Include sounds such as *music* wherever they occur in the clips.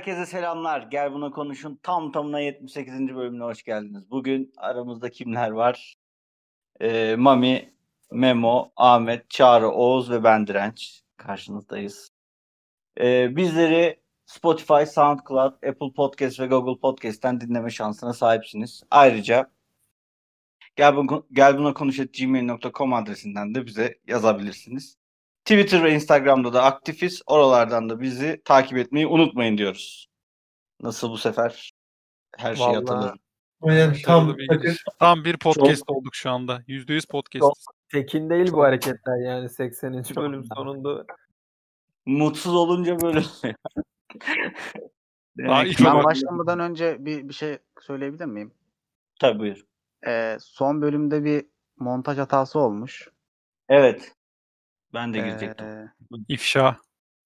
Herkese selamlar. Gel buna konuşun. Tam tamına 78. bölümüne hoş geldiniz. Bugün aramızda kimler var? Ee, Mami, Memo, Ahmet, Çağrı, Oğuz ve ben Direnç. Karşınızdayız. Ee, bizleri Spotify, SoundCloud, Apple Podcast ve Google Podcast'ten dinleme şansına sahipsiniz. Ayrıca gel, bu, gel buna konuş.gmail.com adresinden de bize yazabilirsiniz. Twitter ve Instagram'da da aktifiz. Oralardan da bizi takip etmeyi unutmayın diyoruz. Nasıl bu sefer? Her şeyi Vallahi- hatırladım. Aynen tam bir. Tam bir podcast olduk şu anda. %100 podcast. Tekin değil bu hareketler yani 80. bölüm sonunda. Mutsuz olunca böyle. Ben başlamadan önce bir, bir şey söyleyebilir miyim? Tabii buyur. Ee, son bölümde bir montaj hatası olmuş. Evet. Ben de girecektim. Ee, İfşa.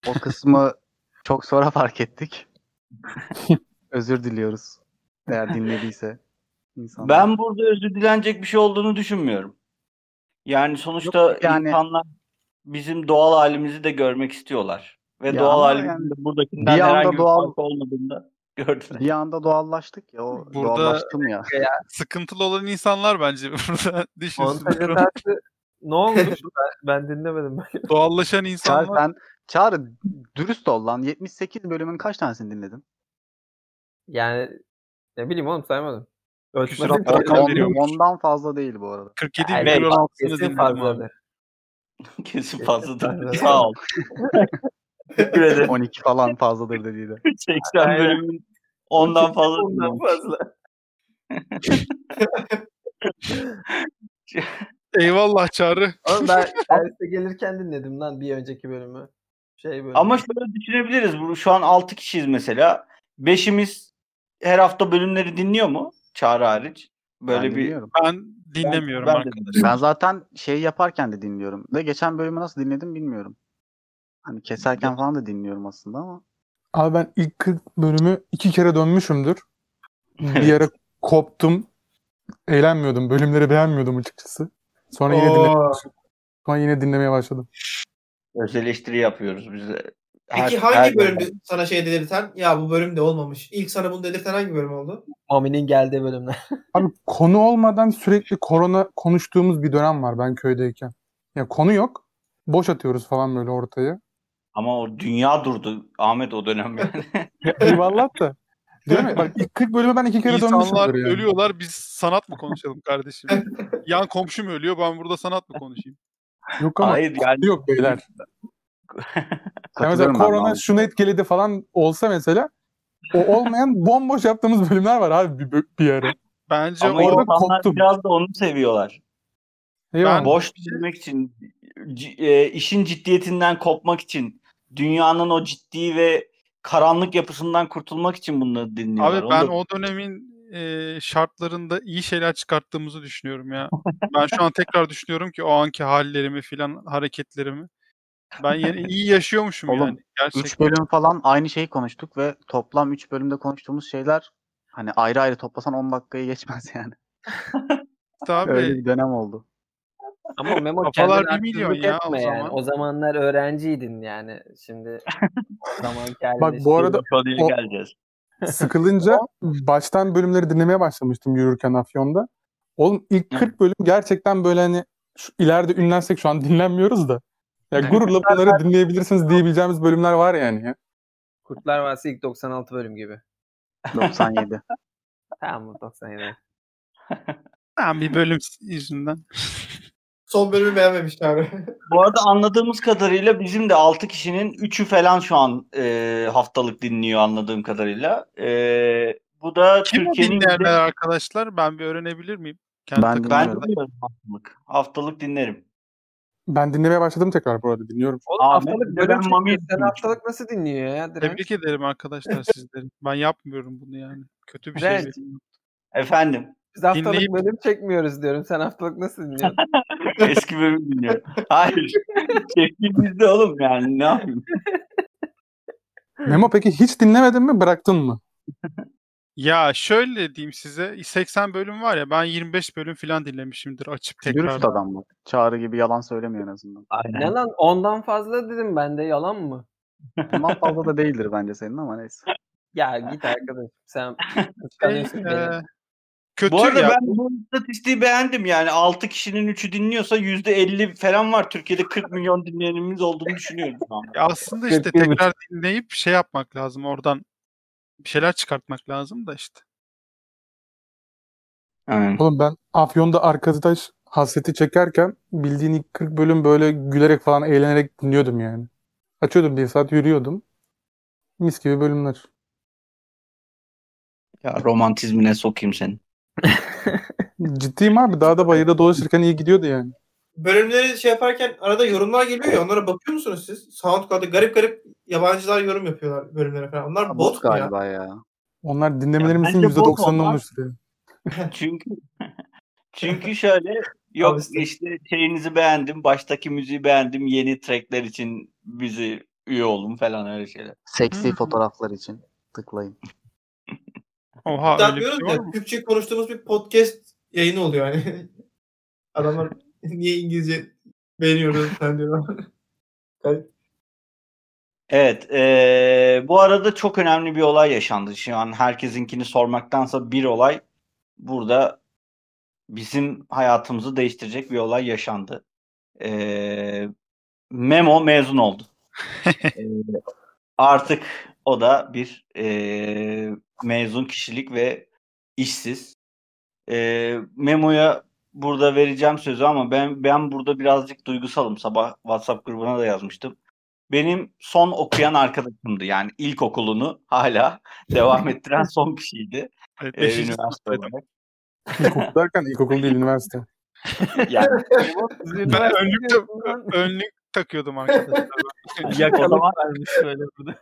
o kısmı *laughs* çok sonra fark ettik. *laughs* Özür diliyoruz. Eğer dinlediyse. insanlar. Ben burada özür dilenecek bir şey olduğunu düşünmüyorum. Yani sonuçta Yok, yani- insanlar bizim doğal halimizi de görmek istiyorlar. Ve Ya doğal ama halimizin yani de buradakinden bir herhangi bir doğal- fark olmadığını da gördüler. bir anda doğallaştık ya. O Burada- doğallaştım ya. *laughs* Sıkıntılı olan insanlar bence burada düşünsün. Ne olmuş? ben, ben dinlemedim. *laughs* Doğallaşan Çağrı insanlar. sen Çağrı dürüst ol lan. 78 bölümün kaç tanesini dinledin? Yani ne bileyim oğlum saymadım. Ölçmedim. atlar ki. Rakam On- veriyormuş. ondan fazla değil bu arada. 47 Yani milyon kesin dinledim abi. fazladır. *laughs* Kesin fazladır. Sağ ol. Teşekkür ederim. 12 falan fazladır dediği de. 80 Aynen. bölümün ondan fazla Ondan fazla. *laughs* Eyvallah Çağrı. Oğlum ben *laughs* derste gelirken dinledim lan bir önceki bölümü. Şey bölümü. Ama şöyle düşünebiliriz. Bu şu an 6 kişiyiz mesela. 5'imiz her hafta bölümleri dinliyor mu? Çağrı hariç. Böyle Ben bir dinliyorum. Ben dinlemiyorum ben de arkadaşlar. Ben zaten şey yaparken de dinliyorum. Ve geçen bölümü nasıl dinledim bilmiyorum. Hani keserken falan da dinliyorum aslında ama. Abi ben ilk 40 bölümü iki kere dönmüşümdür. Bir *laughs* yere koptum. Eğlenmiyordum. Bölümleri beğenmiyordum açıkçası. Sonra yine Oo. dinlemeye başladım. Sonra yine dinlemeye başladım. öz eleştiri yapıyoruz biz. de. Peki Her- hangi her bölümde sana şey dedirten? Ya bu bölüm de olmamış. İlk sana bunu dedirten hangi bölüm oldu? Mami'nin geldiği bölümler. *laughs* Abi konu olmadan sürekli korona konuştuğumuz bir dönem var ben köydeyken. Ya konu yok. Boş atıyoruz falan böyle ortaya. Ama o dünya durdu Ahmet o dönem yani. *laughs* Eyvallah da. Değil mi? Bak ilk 40 bölümü ben iki kere İnsanlar dönmüşümdür yani. ölüyorlar biz sanat mı konuşalım kardeşim? *laughs* Yan komşum ölüyor ben burada sanat mı konuşayım? Yok ama Hayır yani yok beyler. *laughs* Ya mesela ben korona Mahmut. şunu etkiledi falan olsa mesela o olmayan *laughs* bomboş yaptığımız bölümler var abi bir, bir ara. Bence ama orada insanlar koptum. biraz da onu seviyorlar. Eyvallah. Boş dinlemek için, c- e, işin ciddiyetinden kopmak için, dünyanın o ciddi ve karanlık yapısından kurtulmak için bunları dinliyorlar. Abi ben da- o dönemin e, şartlarında iyi şeyler çıkarttığımızı düşünüyorum ya. Ben şu an tekrar düşünüyorum ki o anki hallerimi filan hareketlerimi. Ben yine *laughs* iyi yaşıyormuşum Oğlum, yani. Gerçekten. 3 bölüm falan aynı şeyi konuştuk ve toplam 3 bölümde konuştuğumuz şeyler hani ayrı ayrı toplasan 10 dakikayı geçmez yani. Abi, Öyle bir dönem oldu. Ama *laughs* Memo Kafalar kendine bir milyon ya o etme yani. zaman. O zamanlar öğrenciydin yani. Şimdi *laughs* zamanki haline Bak bu arada o- geleceğiz. sıkılınca *laughs* baştan bölümleri dinlemeye başlamıştım yürürken Afyon'da. Oğlum ilk Hı. 40 bölüm gerçekten böyle hani şu, ileride ünlensek şu an dinlenmiyoruz da. Ya gururla bunları dinleyebilirsiniz diyebileceğimiz bölümler var yani. Ya. Kurtlar Vadisi ilk 96 bölüm gibi. 97. Tamam mı 97. Ha, bir bölüm yüzünden. Son bölümü beğenmemiş abi. *laughs* Bu arada anladığımız kadarıyla bizim de 6 kişinin 3'ü falan şu an e, haftalık dinliyor anladığım kadarıyla. E, bu da Kim Türkiye'nin dinleyenler arkadaşlar? Ben bir öğrenebilir miyim? Kendi Ben ben dinliyorum. haftalık. Haftalık dinlerim. Ben dinlemeye başladım tekrar bu arada dinliyorum. Oğlum Ahmet, haftalık bölüm ben çekiyor. Sen haftalık nasıl dinliyor ya? Direnç? Tebrik ederim arkadaşlar *laughs* sizleri. Ben yapmıyorum bunu yani. Kötü bir şey. Efendim. Biz haftalık Dinleyip- bölüm çekmiyoruz diyorum. Sen haftalık nasıl dinliyorsun? *laughs* *laughs* Eski bölüm dinliyorum. Hayır. Şefki bizde oğlum yani ne yapayım? Memo peki hiç dinlemedin mi bıraktın mı? Ya şöyle diyeyim size 80 bölüm var ya ben 25 bölüm falan dinlemişimdir açıp tekrar. Dürüst adam bak. Çağrı gibi yalan söylemiyor en azından. ne lan ondan fazla dedim ben de yalan mı? Ondan fazla da değildir bence senin ama neyse. Ya git arkadaş. Sen *laughs* Şey, kıskanıyorsun beni. eee, kötü Bu arada ya. ben bu istatistiği beğendim. Yani 6 kişinin 3'ü dinliyorsa %50 falan var. Türkiye'de 40 milyon dinleyenimiz olduğunu düşünüyorum. Ya aslında işte 41 buçuk. tekrar dinleyip şey yapmak lazım. Oradan bir şeyler çıkartmak lazım da işte. Aynen. Oğlum ben Afyon'da arkadaş hasreti çekerken bildiğin ilk 40 bölüm böyle gülerek falan eğlenerek dinliyordum yani. Açıyordum bir saat yürüyordum. Mis gibi bölümler. Ya romantizmine sokayım seni. *laughs* Ciddiyim abi. Daha da bayırda dolaşırken iyi gidiyordu yani. Bölümleri şey yaparken arada yorumlar geliyor ya onlara bakıyor musunuz siz? SoundCloud'da garip garip yabancılar yorum yapıyorlar bölümlere falan. Onlar bot ya? galiba ya. Onlar dinlemelerimizin bot %90'ını onlar. oluşturuyor. *laughs* Çünkü *laughs* çünkü şöyle yok işte. şeyinizi beğendim, baştaki müziği beğendim, yeni trackler için bizi üye olun falan öyle şeyler. Seksi fotoğraflar için tıklayın. Oha öyle bir diyoruz şey ya? Türkçe konuştuğumuz bir podcast yayını oluyor yani. *laughs* Adamlar *laughs* niye İngilizce beğeniyoruz sen diyor. *laughs* Garip. Evet, eee, bu arada çok önemli bir olay yaşandı. Şu an herkesinkini sormaktansa bir olay burada bizim hayatımızı değiştirecek bir olay yaşandı. Eee, Memo mezun oldu. Eee, artık o da bir eee, mezun kişilik ve işsiz. Eee, Memo'ya burada vereceğim sözü ama ben ben burada birazcık duygusalım. Sabah WhatsApp grubuna da yazmıştım. Benim son okuyan arkadaşımdı. Yani ilkokulunu hala *laughs* devam ettiren son kişiydi. Evet, beşinci üniversite olarak. İlkokul derken ilkokul değil üniversite. *laughs* Yani *laughs* Ben önlük, önlük takıyordum *laughs* arkadaşlar. zaman vermiş böyle burada.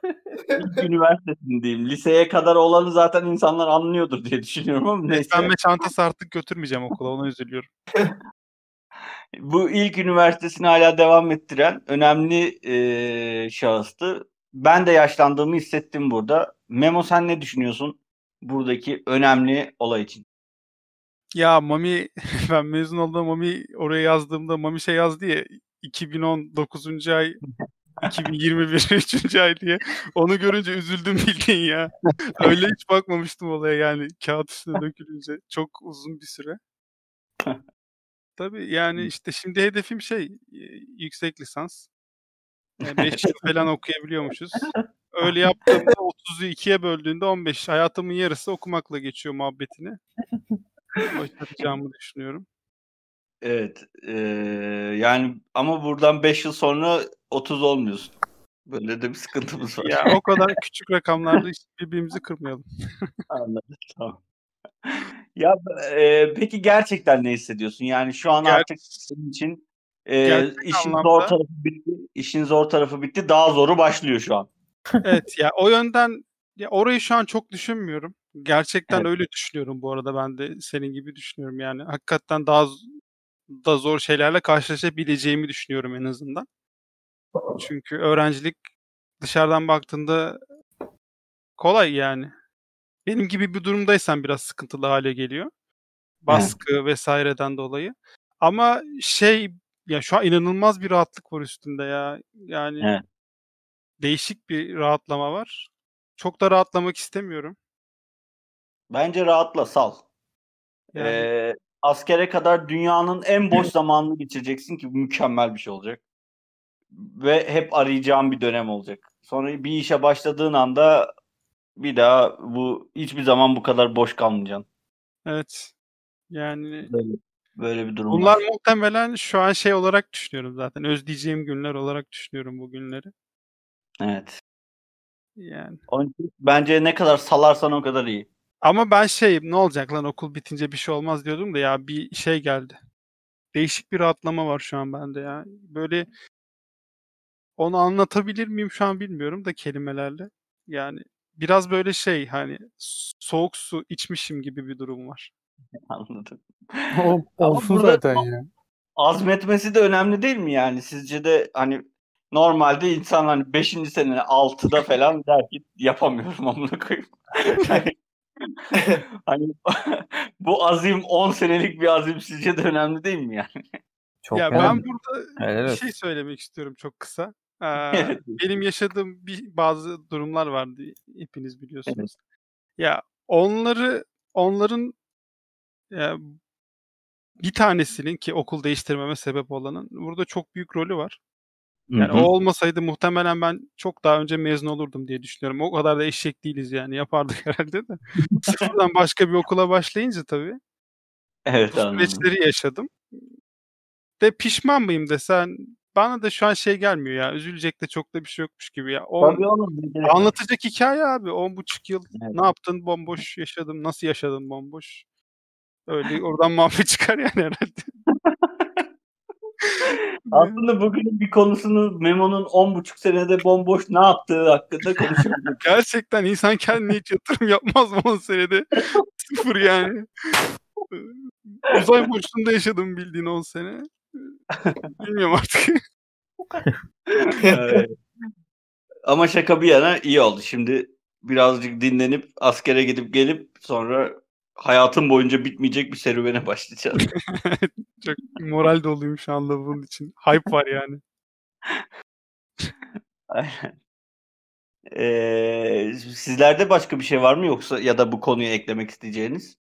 ilk üniversitesindeyim. Liseye kadar olanı zaten insanlar anlıyordur diye düşünüyorum ama neyse. Beslenme çantası artık götürmeyeceğim okula. Ona üzülüyorum. *laughs* Bu ilk üniversitesini hala devam ettiren önemli eee şahıstı. Ben de yaşlandığımı hissettim burada. Memo sen ne düşünüyorsun buradaki önemli olay için? Ya Mami *laughs* ben mezun olduğumda Mami oraya yazdığımda Mami şey yazdı ya 2019. ay 2021 3. *laughs* ay diye. Onu görünce üzüldüm bildiğin ya. Öyle hiç bakmamıştım olaya yani kağıt üstüne dökülünce. Çok uzun bir süre. Tabii yani işte şimdi hedefim şey e, yüksek lisans. 5 yıl falan okuyabiliyormuşuz. Öyle yaptığımda 30'u ikiye böldüğünde 15. Hayatımın yarısı okumakla geçiyor muhabbetini. Başaracağımı düşünüyorum. Evet. eee, yani ama buradan 5 yıl sonra 30 olmuyorsun. Böyle de bir sıkıntımız var. Ya o kadar küçük rakamlarda hiç birbirimizi kırmayalım. Anladım. Tamam. Ya eee, peki gerçekten ne hissediyorsun? Yani şu an Ger- artık senin için Gerçek işin anlamda- zor tarafı bitti. İşin zor tarafı bitti. Daha zoru başlıyor şu an. Evet ya o yönden ya orayı şu an çok düşünmüyorum. Gerçekten Evet. öyle düşünüyorum bu arada ben de senin gibi düşünüyorum yani. Hakikaten daha da zor şeylerle karşılaşabileceğimi düşünüyorum en azından. Çünkü öğrencilik dışarıdan baktığında kolay yani. Benim gibi bir durumdaysan biraz sıkıntılı hale geliyor. Baskı vesaireden dolayı. Ama şey ya şu an inanılmaz bir rahatlık var üstünde ya. Yani Evet. değişik bir rahatlama var. Çok da rahatlamak istemiyorum. Bence rahatla sal. Yani Eee, askere kadar dünyanın en boş zamanını geçireceksin ki mükemmel bir şey olacak. Ve hep arayacağın bir dönem olacak. Sonra bir işe başladığın anda bir daha bu hiçbir zaman bu kadar boş kalmayacaksın. evet. Yani Böyle, böyle bir durum bunlar var. muhtemelen şu an şey olarak düşünüyorum zaten. Özleyeceğim günler olarak düşünüyorum bu günleri. Evet. Yani. Onun için bence ne kadar salarsan o kadar iyi. Ama ben şey ne olacak lan okul bitince bir şey olmaz diyordum da ya bir şey geldi. Değişik bir rahatlama var şu an bende ya. Böyle onu anlatabilir miyim şu an bilmiyorum da kelimelerle. Yani biraz böyle şey hani soğuk su içmişim gibi bir durum var. *laughs* Anladım. O, olsun burada- zaten ya. Azmetmesi de önemli değil mi yani? Sizce de hani normalde insan hani 5. sene 6'da falan der ki yapamıyorum *laughs* amına koyayım. *laughs* hani *laughs* bu azim 10 senelik bir azim sizce de önemli değil mi yani? Çok ya önemli. ben burada Helal bir şey söylemek istiyorum çok kısa. *laughs* Ee, Evet. benim yaşadığım bir bazı durumlar vardı. Hepiniz biliyorsunuz. Ya onları onların ya, bir tanesinin ki okul değiştirmeme sebep olanın burada çok büyük rolü var. Yani Hı hı. o olmasaydı muhtemelen ben çok daha önce mezun olurdum diye düşünüyorum. O kadar da eşek değiliz yani yapardık *laughs* herhalde de. Sıfırdan başka bir okula başlayınca tabii Evet bu anladım. süreçleri yaşadım. De pişman mıyım desen bana da şu an şey gelmiyor ya. Üzülecek de çok da bir şey yokmuş gibi ya. O Tabii oğlum. anlatacak hikaye abi. 10 buçuk yıl Evet. ne yaptın bomboş yaşadım. Nasıl yaşadın bomboş. Öyle oradan *laughs* muhabbet çıkar yani herhalde. Aslında bugünün bir konusunu Memo'nun 10,5 senede bomboş ne yaptığı hakkında konuşuyoruz. *laughs* Gerçekten insan kendine hiç yatırım yapmaz mı 10 senede? *laughs* Sıfır yani. Uzay boşluğunda yaşadım bildiğin 10 sene. Bilmiyorum artık. Evet. Ama şaka bir yana iyi oldu. Şimdi birazcık dinlenip askere gidip gelip sonra hayatım boyunca bitmeyecek bir serüvene *laughs* başlayacağız. *laughs* Çok moral doluyum şu anda bunun için. Hype var yani. *laughs* Aynen. Ee, sizlerde başka bir şey var mı yoksa ya da bu konuya eklemek isteyeceğiniz?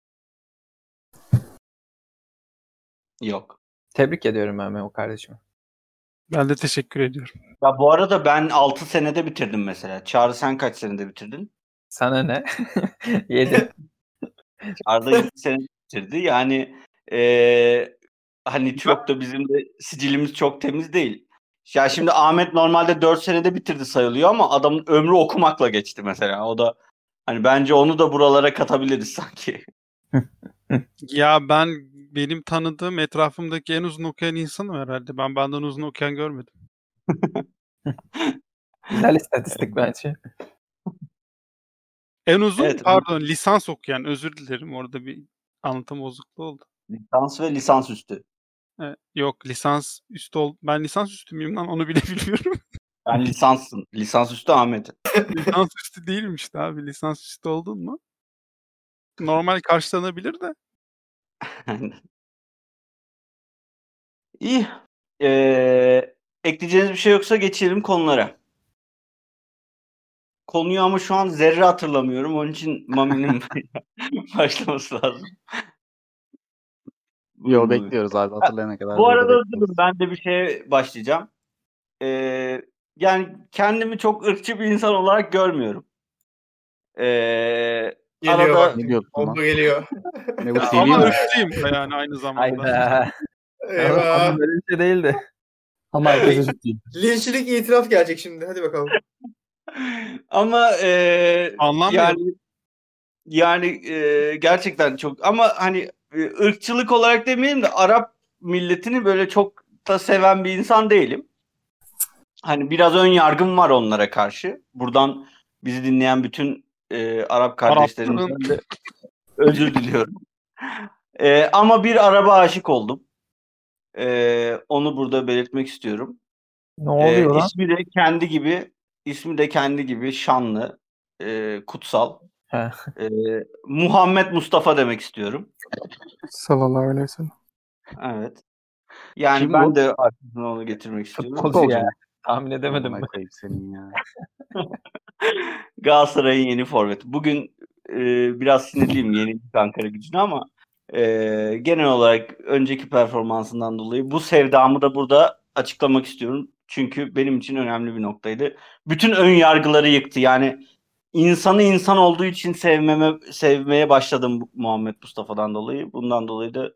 Yok. Tebrik ediyorum ben o kardeşimi. Ben de teşekkür ediyorum. Ya bu arada ben 6 senede bitirdim mesela. Çağrı sen kaç senede bitirdin? Sana ne? Yedi. Arda 7 *laughs* sene bitirdi. Yani eee, hani çok da bizim de sicilimiz çok temiz değil. Ya şimdi Ahmet normalde 4 senede bitirdi sayılıyor ama adamın ömrü okumakla geçti mesela. O da hani bence onu da buralara katabiliriz sanki. *laughs* Ya ben benim tanıdığım etrafımdaki en uzun okuyan insanım herhalde. Ben benden uzun okuyan görmedim. *laughs* Güzel istatistik bence. En uzun Evet. pardon lisans okuyan özür dilerim orada bir anlatım bozukluğu oldu. Lisans ve lisans üstü. E, yok lisans üstü ol ben lisans üstü müyüm lan onu bile *laughs* bilmiyorum. Ben lisanssın. Lisans üstü Ahmet. *laughs* lisans üstü değilmiş işte abi lisans üstü oldun mu? Normal karşılanabilir de. İyi. Eee, ekleyeceğiniz bir şey yoksa geçelim konulara. Konuyu ama şu an zerre hatırlamıyorum. Onun için Mami'nin *laughs* başlaması lazım. Yo bekliyoruz abi hatırlayana kadar. Bu arada durun, ben de bir şeye başlayacağım. Ee, yani kendimi çok ırkçı bir insan olarak görmüyorum. Ee, Geliyor arada bak. Bomba geliyor. *laughs* Ne bu TV Ama ırkçıyım yani aynı zamanda. Eyvah. Ama böyle bir şey değildi. Ama herkes değil. Linçlik itiraf gelecek şimdi. Hadi bakalım. *laughs* ama ee, Anlamıyorum. yani yani ee, gerçekten çok ama hani e, ırkçılık olarak demeyelim de Arap milletini böyle çok da seven bir insan değilim. Hani biraz ön yargım var onlara karşı. Buradan bizi dinleyen bütün e, Arap kardeşlerimizden de özür diliyorum. E, ama bir araba aşık oldum. E, onu burada belirtmek istiyorum. Ne E, oluyor lan? ismi de kendi gibi, ismi de kendi gibi şanlı, e, kutsal. He. E, Muhammed Mustafa demek istiyorum. Sallallahu aleyhi ve sellem. Evet. Yani Kim ben bu? de arkasına onu getirmek istiyorum. Futbolcu ya. Tahmin edemedim ben. senin ya. *laughs* Galatasaray'ın yeni forveti. Bugün e, biraz sinirliyim yeni Ankara gücüne ama e, genel olarak önceki performansından dolayı bu sevdamı da burada açıklamak istiyorum. Çünkü benim için önemli bir noktaydı. Bütün ön yargıları yıktı. Yani insanı insan olduğu için sevmeme sevmeye başladım Muhammed Mustafa'dan dolayı. Bundan dolayı da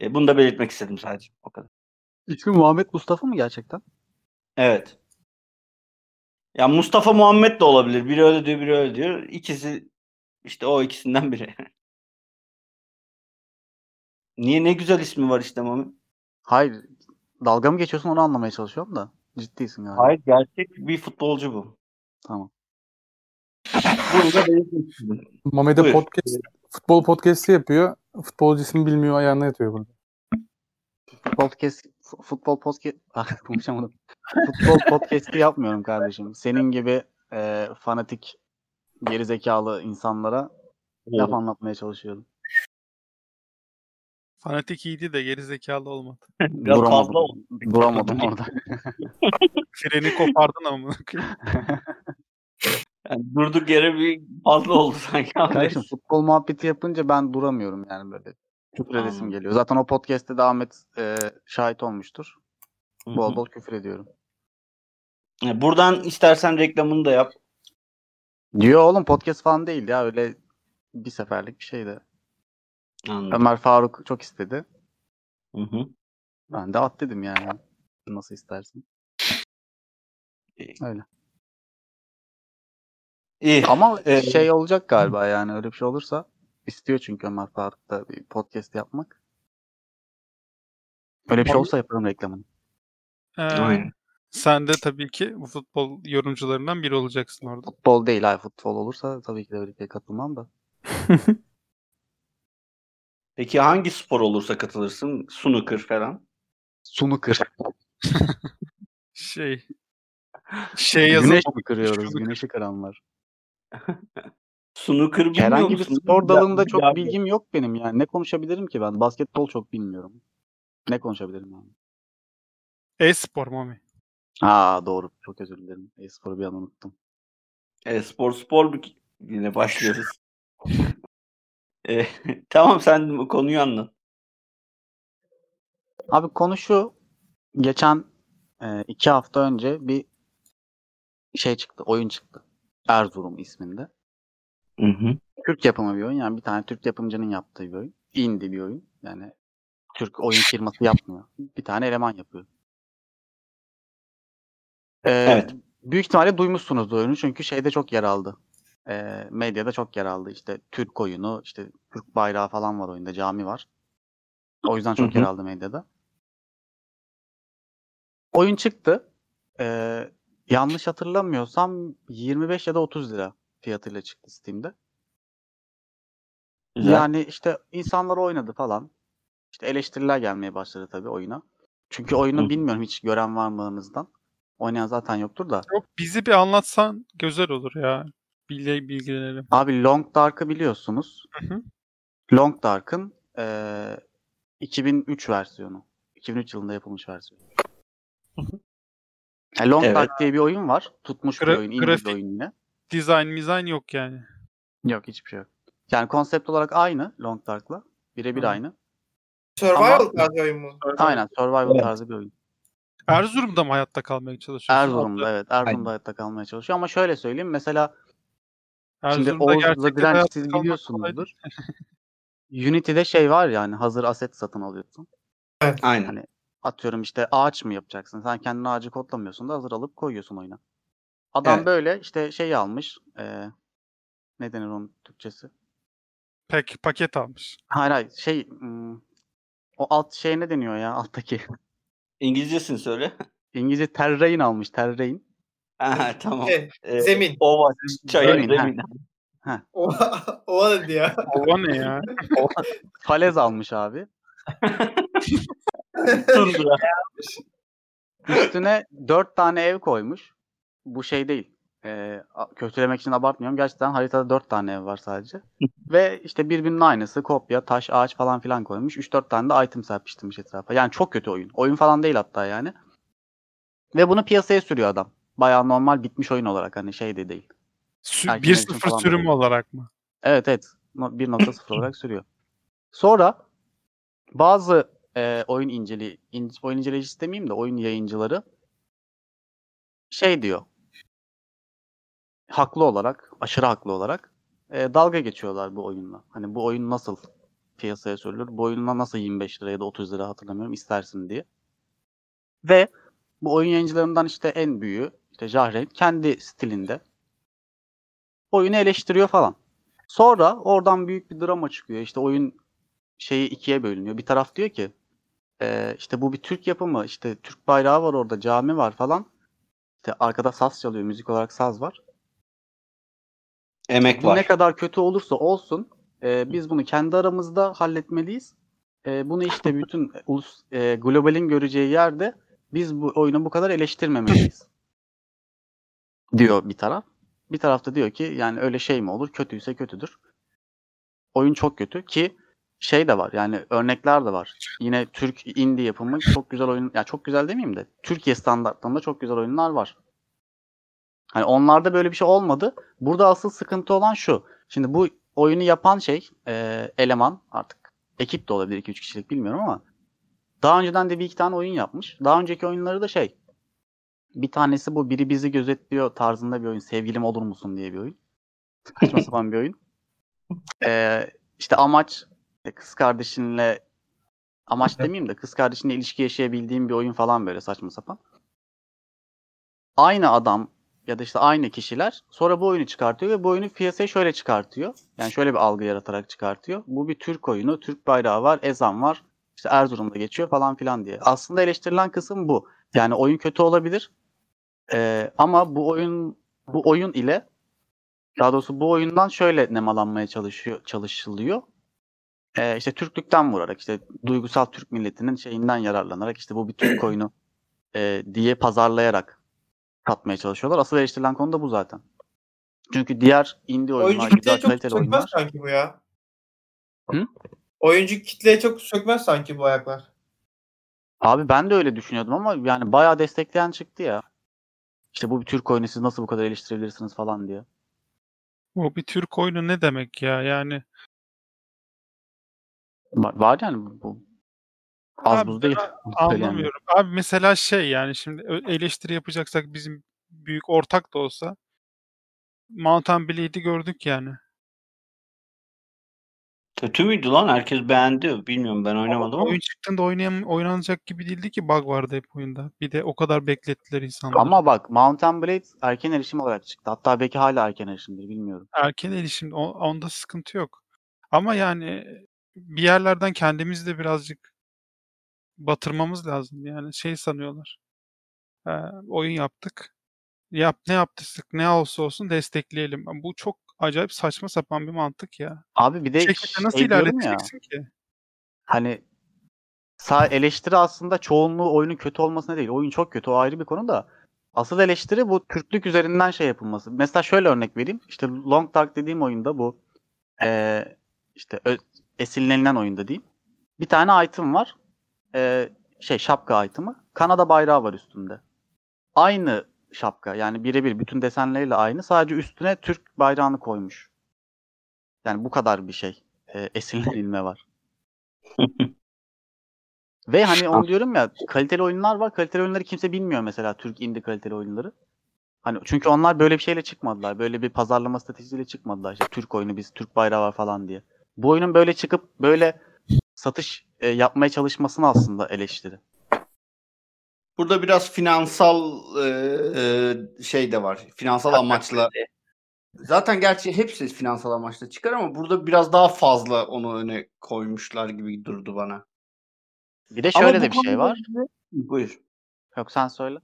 e, bunu da belirtmek istedim sadece. O kadar. İsmi Muhammed Mustafa mı gerçekten? Evet. Ya Mustafa Muhammed de olabilir. Biri öyle diyor, biri öyle diyor. İkisi işte o ikisinden biri. *laughs* Niye ne güzel ismi var işte Mami. Hayır. Dalga mı geçiyorsun onu anlamaya çalışıyorum da. Ciddiysin galiba. Hayır gerçek bir futbolcu bu. Tamam. Bunu da. Mehmet'e Buyur. podcast, futbol podcast'i yapıyor. Futbolcu ismi bilmiyor ayağına yatıyor burada. Podcast, fu- futbol podcast, ah, *laughs* konuşamadım. Futbol podcast'i yapmıyorum kardeşim. Senin gibi e, fanatik, gerizekalı insanlara laf anlatmaya çalışıyorum. Fanatik iyiydi de geri zekalı olmadı. *laughs* Biraz Duramadım. fazla oldu. Duramadım *laughs* orada. *laughs* Freni kopardın ama. Yani durduk yere bir fazla oldu sanki. Kardeşim futbol muhabbeti yapınca ben duramıyorum yani böyle. Küfür edesim geliyor. Zaten o podcast'te de Ahmet e, şahit olmuştur. Bol bol küfür ediyorum. Buradan istersen reklamını da yap. Diyor oğlum podcast falan değil ya öyle bir seferlik bir şeydi. Anladım. Ömer Faruk çok istedi. Hı hı. Ben de at dedim yani. Nasıl istersin. Öyle. İyi. Ama Ee, şey olacak galiba yani öyle bir şey olursa istiyor çünkü Ömer Faruk da bir podcast yapmak. Öyle bir şey olsa yaparım reklamını. Ee, Aynen. sen de tabii ki bu futbol yorumcularından biri olacaksın orada. Futbol değil hayır futbol olursa tabii ki de öyle bir şeye katılmam da. *laughs* Peki hangi spor olursa katılırsın? Snooker falan. Snooker. Şey şey yazıp Güneş mi kırıyoruz? Güneşi kıranlar. *laughs* Snooker bilmiyor Herhangi bir spor dalında Ya- çok ya- bilgim yok benim yani. Ne konuşabilirim ki ben? Basketbol çok bilmiyorum. Ne konuşabilirim yani? e-spor Mami. Aa doğru. Çok özür dilerim. E-sporu bir an unuttum. E, spor spor bir- yine başlıyoruz. *laughs* *laughs* Tamam sen bu konuyu anlat. Abi konu şu. Geçen e, iki hafta önce bir şey çıktı. Oyun çıktı. Erzurum isminde. Hı hı. Türk yapımı bir oyun. Yani bir tane Türk yapımcının yaptığı bir oyun. Indie bir oyun. Yani Türk oyun firması yapmıyor. Bir tane eleman yapıyor. Ee, Evet. Büyük ihtimalle duymuşsunuzdur oyunu çünkü şeyde çok yer aldı. Ee, medyada çok yer aldı. İşte Türk oyunu, işte Türk bayrağı falan var oyunda, cami var. O yüzden çok yer aldı medyada. Oyun çıktı. Ee, yanlış hatırlamıyorsam 25 ya da 30 lira fiyatıyla çıktı Steam'de. Güzel. Yani işte insanlar oynadı falan. İşte eleştiriler gelmeye başladı tabii oyuna. Çünkü oyunu bilmiyorum hiç gören var mı aranızdan. Oynayan zaten yoktur da. Yok bizi bir anlatsan güzel olur ya. Bilgi bilgilenelim. Abi Long Dark'ı biliyorsunuz. Hı hı. Long Dark'ın eee 2003 versiyonu. 2003 yılında yapılmış versiyonu. Yani Long Evet. Dark diye bir oyun var. Tutmuş bir Gra- oyun, indie bir grafik- oyun yine. Design mizan yok yani. Yok hiçbir şey yok. Yani konsept olarak aynı Long Dark'la. Birebir Hı. aynı. Survival Ama- tarzı oyun mu? Aynen survival Evet. tarzı bir oyun. Erzurum'da mı hayatta kalmaya çalışıyorsun? Erzurum'da evet. Erzurum'da hayatta kalmaya çalışıyor. Ama şöyle söyleyeyim. Mesela Şimdi Erzurum'da gerçekten Direnç hayatta siz kalmak kolay biliyorsunuzdur. *laughs* Unity'de şey var yani hazır aset satın alıyorsun. Aynen. Hani atıyorum işte ağaç mı yapacaksın? Sen kendin ağacı kodlamıyorsun da hazır alıp koyuyorsun oyuna. Adam Evet. böyle işte şey almış. eee ne denir onun Türkçesi? Pek paket almış. Hayır hayır şey hmm, o alt şey ne deniyor ya alttaki? İngilizcesini söyle. İngilizce terrain almış terrain. Ha, tamam. Şey, Ee, zemin. Ova, çayır, Zemin, ha. zemin. Oha, oha dedi ya. Ova ne ya? Falez almış abi. Tundra. Üstüne dört tane ev koymuş. Bu şey değil. A- kötülemek için abartmıyorum. Gerçekten haritada dört tane ev var sadece. *laughs* Ve işte birbirinin aynısı kopya, taş, ağaç falan filan koymuş. 3-4 tane de item serpiştirmiş etrafa. Yani çok kötü oyun. Oyun falan değil hatta yani. Ve bunu piyasaya sürüyor adam. Bayağı normal bitmiş oyun olarak hani şey de değil. Sü- Erken erişim 1-0 falan da sürüm değil. olarak mı? Evet evet. No- 1.0 olarak sürüyor. Sonra bazı e, oyun inceli in- oyun inceleyicisi demeyeyim de oyun yayıncıları şey diyor. Haklı olarak, aşırı haklı olarak e, dalga geçiyorlar bu oyunla. Hani bu oyun nasıl piyasaya sürülür? Bu oyunla nasıl 25 lira ya da 30 lira hatırlamıyorum istersin diye. Ve bu oyun yayıncılarından işte en büyüğü işte Jahreyn kendi stilinde oyunu eleştiriyor falan. Sonra oradan büyük bir drama çıkıyor. İşte oyun şeyi ikiye bölünüyor. Bir taraf diyor ki "Ee, işte bu bir Türk yapımı. işte Türk bayrağı var orada, cami var falan. İşte arkada saz çalıyor, müzik olarak saz var. Emek Bu var. ne kadar kötü olursa olsun e, biz bunu kendi aramızda halletmeliyiz. E, bunu işte bütün *laughs* ulus, e, globalin göreceği yerde biz bu oyunu bu kadar eleştirmemeliyiz. Diyor bir taraf. Bir tarafta diyor ki yani öyle şey mi olur? Kötüyse kötüdür. Oyun çok kötü ki şey de var. Yani örnekler de var. Yine Türk indie yapımı çok güzel oyun ya çok güzel demeyeyim de Türkiye standartlarında çok güzel oyunlar var. Hani onlarda böyle bir şey olmadı. Burada asıl sıkıntı olan şu. Şimdi bu oyunu yapan şey e, eleman artık ekip de olabilir 2-3 kişilik bilmiyorum ama daha önceden de bir iki tane oyun yapmış. Daha önceki oyunları da şey bir tanesi bu biri bizi gözetliyor tarzında bir oyun. Sevgilim olur musun diye bir oyun. Saçma sapan bir oyun. Ee, işte amaç işte kız kardeşinle amaç demeyeyim de kız kardeşinle ilişki yaşayabildiğim bir oyun falan böyle saçma sapan. Aynı adam ya da işte aynı kişiler sonra bu oyunu çıkartıyor ve bu oyunu piyasaya şöyle çıkartıyor. Yani şöyle bir algı yaratarak çıkartıyor. Bu bir Türk oyunu. Türk bayrağı var, ezan var. İşte Erzurum'da geçiyor falan filan diye. Aslında eleştirilen kısım bu. Yani oyun kötü olabilir. Ee, ama bu oyun bu oyun ile daha doğrusu bu oyundan şöyle nemalanmaya çalışıyor çalışılıyor. Ee, işte Türklükten vurarak işte duygusal Türk milletinin şeyinden yararlanarak işte bu bir Türk *clears throat* oyunu e, diye pazarlayarak satmaya çalışıyorlar. Asıl eleştirilen konu da bu zaten. Çünkü diğer indie oyunlar, Oyuncu güzel çok kaliteli oyunlar. sanki bu ya. Hı? Oyuncu kitleye çok sökmez sanki bu ayaklar. Abi ben de öyle düşünüyordum ama yani bayağı destekleyen çıktı ya. İşte bu bir Türk oyunu siz nasıl bu kadar eleştirebilirsiniz falan diye. O bir Türk oyunu ne demek ya? Yani Var, var yani bu-. Az Abi buz değil. *laughs* söyleyeyim yani. anlamıyorum. Abi mesela şey yani şimdi eleştiri yapacaksak bizim büyük ortak da olsa Mountain Blade'i gördük yani. Kötü müydü lan? Herkes beğendi. Bilmiyorum ben oynamadım ama. Oyun çıktığında oynayam oynanacak gibi değildi ki bug vardı hep oyunda. Bir de o kadar beklettiler insanları. Ama bak Mountain Blade erken erişim olarak çıktı. Hatta belki hala erken erişimdir bilmiyorum. erken erişim o- onda sıkıntı yok. Ama yani bir yerlerden kendimiz de birazcık batırmamız lazım. Yani şey sanıyorlar. Ee, oyun yaptık. Yap ne yaptıysak ne olsa olsun destekleyelim. Bu çok acayip saçma sapan bir mantık ya. Abi bir de Şirkete nasıl şey diyorum ya ilerleteceksin ki? hani sağ eleştiri aslında çoğunluğu oyunun kötü olmasına değil. Oyun çok kötü o ayrı bir konu da. Asıl eleştiri bu Türklük üzerinden şey yapılması. Mesela şöyle örnek vereyim. İşte Long Dark dediğim oyunda bu eee işte ö- esinlenilen oyunda diyeyim. Bir tane item var. Eee, şey şapka item'ı. Kanada bayrağı var üstünde. Aynı şapka yani birebir bütün desenleriyle aynı. Sadece üstüne Türk bayrağını koymuş. Yani bu kadar bir şey. Eee esinlenilme var. *laughs* Ve hani onu diyorum ya kaliteli oyunlar var. Kaliteli oyunları kimse bilmiyor mesela Türk indie kaliteli oyunları. Hani çünkü onlar böyle bir şeyle çıkmadılar. Böyle bir pazarlama stratejisiyle çıkmadılar. İşte Türk oyunu biz Türk bayrağı var falan diye. Bu oyunun böyle çıkıp böyle satış e, yapmaya çalışmasını aslında eleştiri. Burada biraz finansal e, e, şey de var. Finansal amaçla. Zaten gerçi hepsi finansal amaçla çıkar ama burada biraz daha fazla onu öne koymuşlar gibi durdu bana. Bir de şöyle bu de bir şey var. Buyur. Yok sen söyle.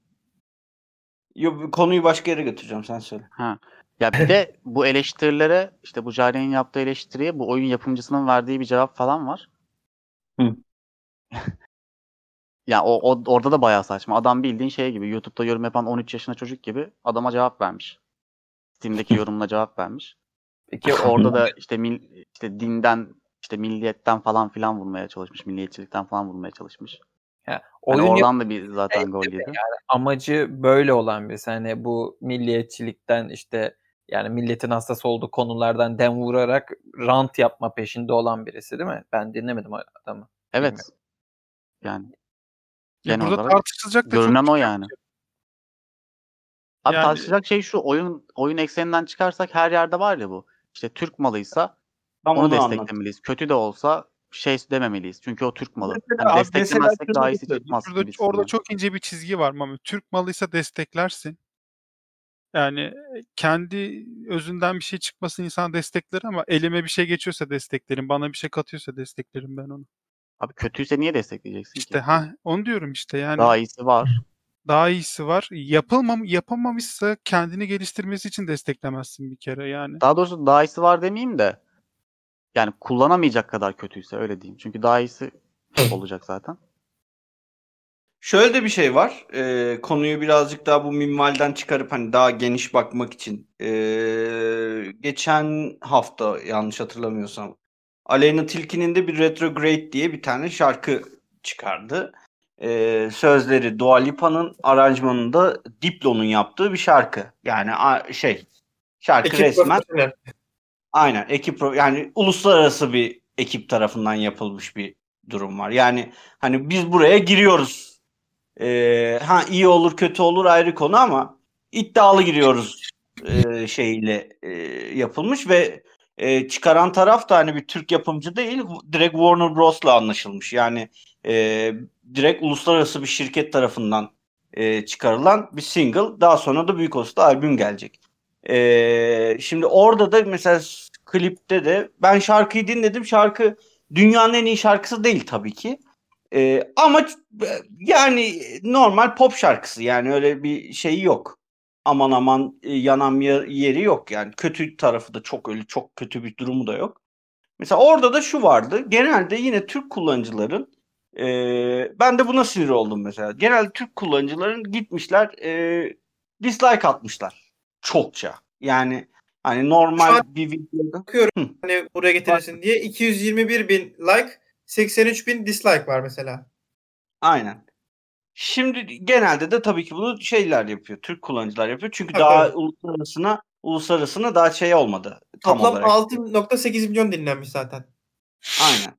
Yo, konuyu başka yere götüreceğim sen söyle. Ha. Ya bir de *laughs* bu eleştirilere işte bu Jari'nin yaptığı eleştiriye bu oyun yapımcısının verdiği bir cevap falan var. Hı. *laughs* ya o, o orada da bayağı saçma. Adam bildiğin şey gibi YouTube'da yorum yapan 13 yaşında çocuk gibi adama cevap vermiş. Steam'deki *laughs* yorumuna cevap vermiş. Peki Orada da işte mil, işte dinden işte milliyetten falan filan vurmaya çalışmış. Milliyetçilikten falan vurmaya çalışmış. Hani oyun oradan da bir zaten gol yedi. amacı böyle olan birisi. Hani bu milliyetçilikten işte yani milletin hastası olduğu konulardan dem vurarak rant yapma peşinde olan birisi değil mi? Ben dinlemedim adamı. Evet. Yani Ya genel burada olarak tartışılacak da çok görünen o şey yani. Abi Yani- tartışacak şey şu oyun oyun ekseninden çıkarsak her yerde var ya bu. İşte Türk malıysa Tam onu onu anlat. desteklemeliyiz. Kötü de olsa şey dememeliyiz. Çünkü o Türk malı. Mesela abi, mesela desteklemezsek daha iyisi düşünüyorum. çıkmaz Şurada, gibisinden. orada çok ince bir çizgi var Mami. Türk malıysa desteklersin. Yani kendi özünden bir şey çıkmasını insan destekler ama elime bir şey geçiyorsa desteklerim. Bana bir şey katıyorsa desteklerim ben onu. Abi kötüyse niye destekleyeceksin İşte ki? ha onu diyorum işte yani Daha daha, iyisi var. iyisi var. Yapılmam yapamamışsa kendini geliştirmesi için desteklemezsin bir kere yani. Daha doğrusu daha iyisi var demeyeyim de yani kullanamayacak kadar kötüyse öyle diyeyim. Çünkü daha iyisi olacak zaten. Şöyle de bir şey var. Ee, konuyu birazcık daha bu minvalden çıkarıp hani daha geniş bakmak için. Ee, geçen hafta yanlış hatırlamıyorsam Aleyna Tilki'nin de bir Retrograde diye bir tane şarkı çıkardı. Ee, sözleri Dua Lipa'nın, aranjmanını da Diplo'nun yaptığı bir şarkı. Yani a- şey şarkı Ekip resmen profesyonel. Aynen ekip yani uluslararası bir ekip tarafından yapılmış bir durum var. Yani hani biz buraya giriyoruz. Ee, ha iyi olur kötü olur ayrı konu ama iddialı giriyoruz e, şeyle e, yapılmış ve e, çıkaran taraf da hani bir Türk yapımcı değil direkt Warner Bros'la anlaşılmış. Yani e, direkt uluslararası bir şirket tarafından e, çıkarılan bir single. Daha sonra da büyük olsa da albüm gelecek. Ee, şimdi orada da mesela klipte de ben şarkıyı dinledim. Şarkı dünyanın en iyi şarkısı değil tabii ki. Ee, ama e, yani normal pop şarkısı yani öyle bir şey yok. Aman aman e, yanan yer- yeri yok yani. Kötü tarafı da çok öyle çok kötü bir durumu da yok. Mesela orada da şu vardı. Genelde yine Türk kullanıcıların e, ben de buna sinir oldum mesela. Genelde Türk kullanıcıların gitmişler e, dislike atmışlar çokça. Yani hani normal Şu an- bir videoda Bakıyorum Hı. hani buraya getirirsin diye 221 bin like 83 bin dislike var mesela. aynen. Şimdi genelde de tabii ki bunu şeyler yapıyor. Türk kullanıcılar yapıyor. Çünkü Tabii, daha evet. uluslararasına uluslararasına daha şey olmadı tam Toplam olarak. 6.8 milyon dinlenmiş zaten. Aynen.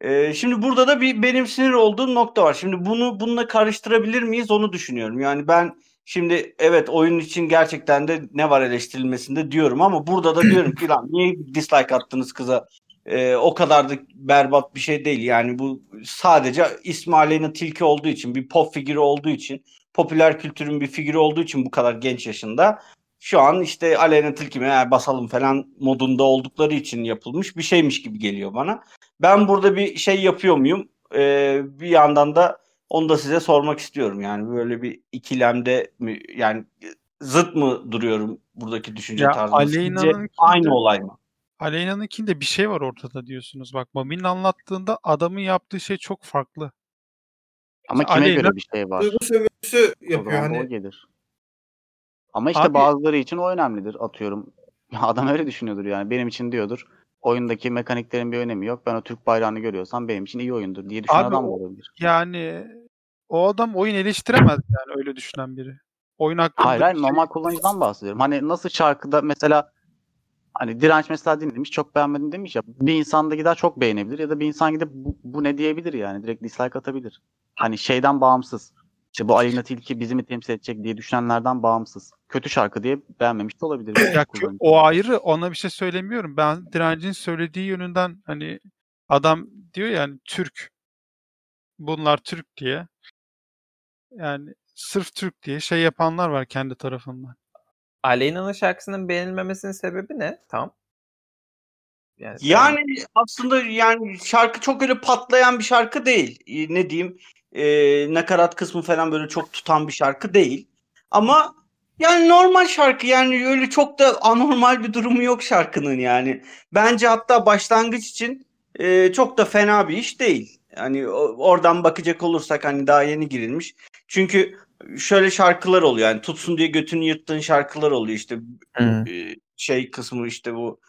Ee, şimdi burada da bir benim sinir olduğum nokta var. Şimdi bunu bununla karıştırabilir miyiz onu düşünüyorum. Yani ben şimdi evet oyun için gerçekten de ne var eleştirilmesinde diyorum ama burada da diyorum ki lan niye dislike attınız kıza? Ee, o kadar da berbat bir şey değil. Yani bu sadece ismi Aleyna Tilki olduğu için bir pop figürü olduğu için popüler kültürün bir figürü olduğu için bu kadar genç yaşında şu an işte Aleyna Tilki mi "Ha, basalım falan modunda oldukları için yapılmış bir şeymiş gibi geliyor bana. Ben burada bir şey yapıyor muyum? Ee, bir yandan da onu da size sormak istiyorum. Yani böyle bir ikilemde mi yani zıt mı duruyorum buradaki düşünce Ya tarzında? Sizce Aleyna'nınki aynı olay mı? Aleyna'nınkinde bir şey var ortada diyorsunuz. Bak Mami'nin anlattığında adamın yaptığı şey çok farklı. Ama kime Aleyna- göre bir şey var? Duygu sömürüsü yapıyor da o hani. gelir. Ama işte Abi- bazıları için o önemlidir atıyorum. *laughs* Adam öyle düşünüyordur yani. Benim için diyordur. Oyundaki mekaniklerin bir önemi yok. Ben o Türk bayrağını görüyorsam benim için iyi oyundur diye düşünen Abi adam olabilir. Yani o adam oyun eleştiremez yani öyle düşünen biri. Oyun hakkında Hayır hayır şey- normal kullanıcıdan bahsediyorum. Hani nasıl şarkıda mesela hani direnç mesela dinlemiş çok beğenmedim demiş ya. Bir insan da gider çok beğenebilir ya da bir insan gidip bu, bu ne diyebilir yani. Direkt dislike atabilir. Hani şeyden bağımsız. İşte bu Aleyna Tilki bizi mi temsil edecek diye düşünenlerden bağımsız. Kötü şarkı diye beğenmemiş de olabilir. Ya o ayrı ona bir şey söylemiyorum. Ben direncin söylediği yönünden hani adam diyor yani Türk. Bunlar Türk diye. Yani sırf Türk diye şey yapanlar var kendi tarafından. Aleyna'nın şarkısının beğenilmemesinin sebebi ne? Tam. Yani, Yani aslında yani şarkı çok öyle patlayan bir şarkı değil. Ee, Ne diyeyim? Ee, nakarat kısmı falan böyle çok tutan bir şarkı değil. Ama yani normal şarkı yani öyle çok da anormal bir durumu yok şarkının yani. Bence hatta başlangıç için e, çok da fena bir iş değil. Hani oradan bakacak olursak hani daha yeni girilmiş. Çünkü şöyle şarkılar oluyor yani tutsun diye götünü yırttığın şarkılar oluyor işte e, şey kısmı işte bu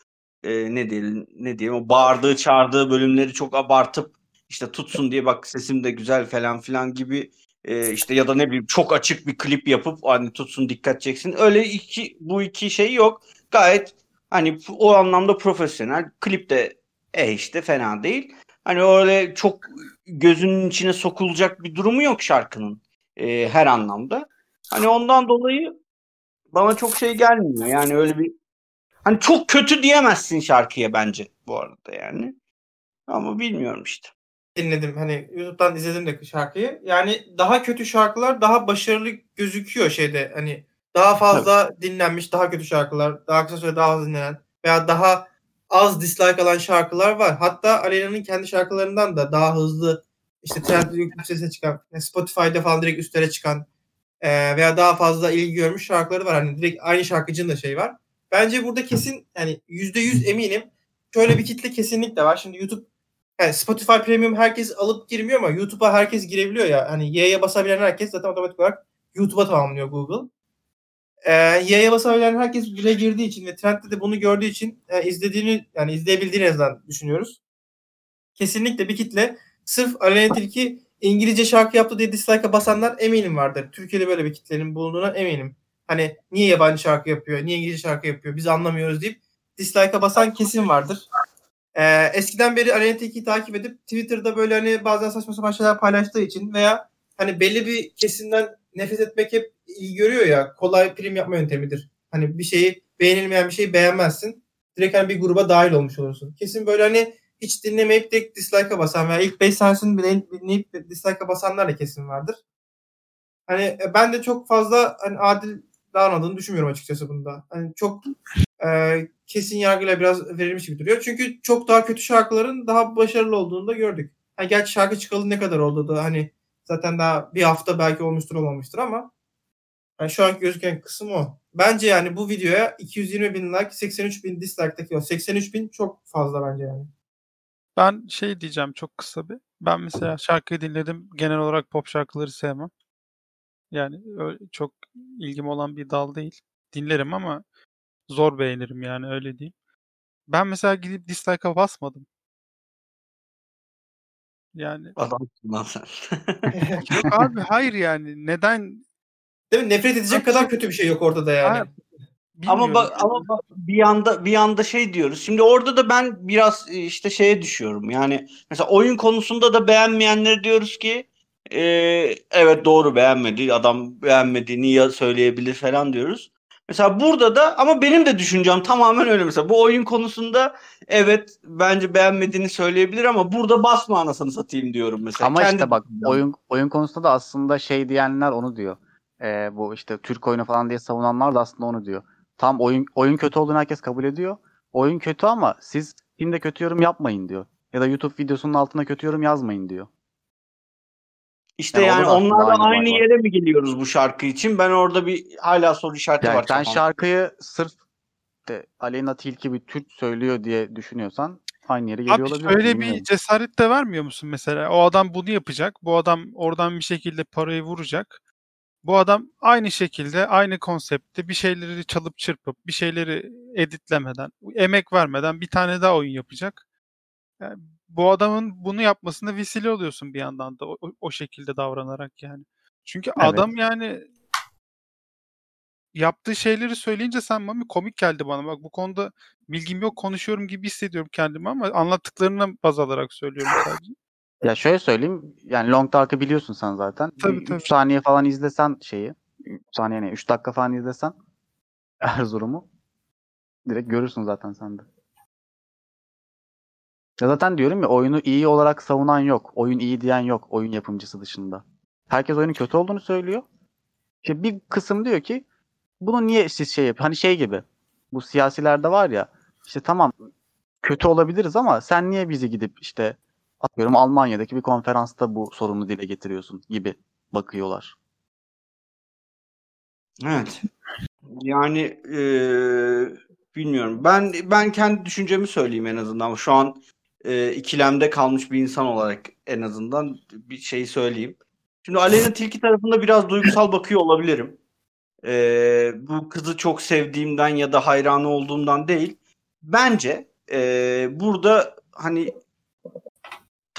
e, ne diyelim ne diyeyim o bağırdığı çağırdığı bölümleri çok abartıp işte tutsun diye bak sesim de güzel falan filan gibi e, işte ya da ne bileyim çok açık bir klip yapıp hani tutsun dikkat çeksin. Öyle iki bu iki şey yok. Gayet hani o anlamda profesyonel. Klip de e işte fena değil. Hani öyle çok gözünün içine sokulacak bir durumu yok şarkının e, her anlamda. Hani ondan dolayı bana çok şey gelmiyor. Yani öyle bir hani çok kötü diyemezsin şarkıya bence bu arada yani. Ama bilmiyorum işte. dinledim. Hani YouTube'dan izledim de şarkıyı. Yani daha kötü şarkılar daha başarılı gözüküyor şeyde. Hani daha fazla dinlenmiş daha kötü şarkılar, daha kısa sürede daha az dinlenen veya daha az dislike alan şarkılar var. Hatta Aleyna'nın kendi şarkılarından da daha hızlı işte trend yükselişe çıkan, Spotify'da falan direkt üstlere çıkan eee, veya daha fazla ilgi görmüş şarkıları var. Hani direkt aynı şarkıcının da şey var. Bence burada kesin yani %100 eminim şöyle bir kitle kesinlikle var. Şimdi YouTube yani Spotify Premium herkes alıp girmiyor ama YouTube'a herkes girebiliyor ya. Hani Y'ye basabilen herkes zaten otomatik olarak YouTube'a tamamlıyor Google. e, yaya basabilen herkes bile girdiği için ve trendde de bunu gördüğü için e, izlediğini yani izleyebildiğini en azından düşünüyoruz. Kesinlikle bir kitle sırf Aleyna Tilki İngilizce şarkı yaptı diye dislike'a basanlar eminim vardır. Türkiye'de böyle bir kitlenin bulunduğuna eminim. Hani niye yabancı şarkı yapıyor, niye İngilizce şarkı yapıyor biz anlamıyoruz deyip dislike'a basan kesin vardır. Ee, eskiden beri Aleyna Tilki'yi takip edip Twitter'da böyle hani bazen saçma sapan şeyler paylaştığı için veya hani belli bir kesimden nefret etmek hep iyi görüyor ya kolay prim yapma yöntemidir. Hani bir şeyi beğenilmeyen bir şeyi beğenmezsin. Direkt hani bir gruba dahil olmuş olursun. Kesin böyle hani hiç dinlemeyip de dislike'a basan veya ilk 5 tanesini bile dinleyip dislike'a basanlar da kesin vardır. Hani e, ben de çok fazla hani adil davranıldığını düşünmüyorum açıkçası bunda. Hani çok e, kesin yargıyla biraz verilmiş gibi duruyor. Çünkü çok daha kötü şarkıların daha başarılı olduğunu da gördük. Hani gerçi şarkı çıkalı ne kadar oldu da hani zaten daha bir hafta belki olmuştur olmamıştır ama yani şu anki gözüken kısım o. Bence yani bu videoya 220 bin like, 83 bin dislike'daki o 83 bin çok fazla bence yani. Ben şey diyeceğim çok kısa bir. Ben mesela şarkıyı dinledim. Genel olarak pop şarkıları sevmem. Yani çok ilgim olan bir dal değil. Dinlerim ama zor beğenirim yani öyle diyeyim. Ben mesela gidip dislike'a basmadım. Yani Adamsın lan sen. yok abi hayır yani neden Değil mi? Nefret edecek kadar kötü bir şey yok ortada yani. Ha, Ama bilmiyorum. bak ama bak bir yanda bir yanda şey diyoruz. Şimdi orada da ben biraz e, işte şeye düşüyorum. Yani mesela oyun konusunda da beğenmeyenler diyoruz ki e, evet doğru beğenmedi. Adam beğenmediğini ya söyleyebilir falan diyoruz. Mesela burada da ama benim de düşüncem tamamen öyle mesela. Bu oyun konusunda evet bence beğenmediğini söyleyebilir ama burada basma anasını satayım diyorum mesela. Ama Kendi işte bak düşüncem. oyun oyun konusunda da aslında şey diyenler onu diyor. Ee, bu işte Türk oyunu falan diye savunanlar da aslında onu diyor. Tam oyun oyun kötü olduğunu herkes kabul ediyor. Oyun kötü ama siz filmde kötü yorum yapmayın diyor. Ya da YouTube videosunun altına kötü yorum yazmayın diyor. İşte Yani yani onlarla aynı aynı yere mi geliyoruz bu şarkı için? Ben orada bir hala soru işareti Yani var. sen kafamda. şarkıyı sırf de Aleyna Tilki bir Türk söylüyor diye düşünüyorsan aynı yere geliyor Abi olabilir. şöyle bilmiyorum. bir cesaret de vermiyor musun mesela? O adam bunu yapacak. Bu adam oradan bir şekilde parayı vuracak. Bu adam aynı şekilde, aynı konseptte bir şeyleri çalıp çırpıp, bir şeyleri editlemeden, emek vermeden bir tane daha oyun yapacak. Yani bu adamın bunu yapmasına vesile oluyorsun bir yandan da o, o- şekilde davranarak yani. Çünkü Evet. adam yani yaptığı şeyleri söyleyince sen Mami komik geldi bana. Bak bu konuda bilgim yok konuşuyorum gibi hissediyorum kendimi ama anlattıklarına baz alarak söylüyorum *laughs* sadece. Ya şöyle söyleyeyim. Yani Long Dark'ı biliyorsun sen zaten. Tabii, 3 tabii. saniye falan izlesen şeyi. 3 saniye ne? 3 dakika falan izlesen *laughs* Erzurum'u direkt görürsün zaten sen de. Ya zaten diyorum ya oyunu iyi olarak savunan yok. Oyun iyi diyen yok oyun yapımcısı dışında. Herkes oyunun kötü olduğunu söylüyor. İşte bir kısım diyor ki bunu niye siz şey yapıyor? Hani şey gibi. Bu siyasilerde var ya işte tamam kötü olabiliriz ama sen niye bizi gidip işte atıyorum Almanya'daki bir konferansta bu sorunu dile getiriyorsun gibi bakıyorlar. Evet. Yani eee, bilmiyorum. Ben ben kendi düşüncemi söyleyeyim en azından. Şu an eee, ikilemde kalmış bir insan olarak en azından bir şey söyleyeyim. Şimdi Aleyna Tilki tarafında biraz duygusal bakıyor olabilirim. Eee, bu kızı çok sevdiğimden ya da hayranı olduğumdan değil. Bence eee, burada hani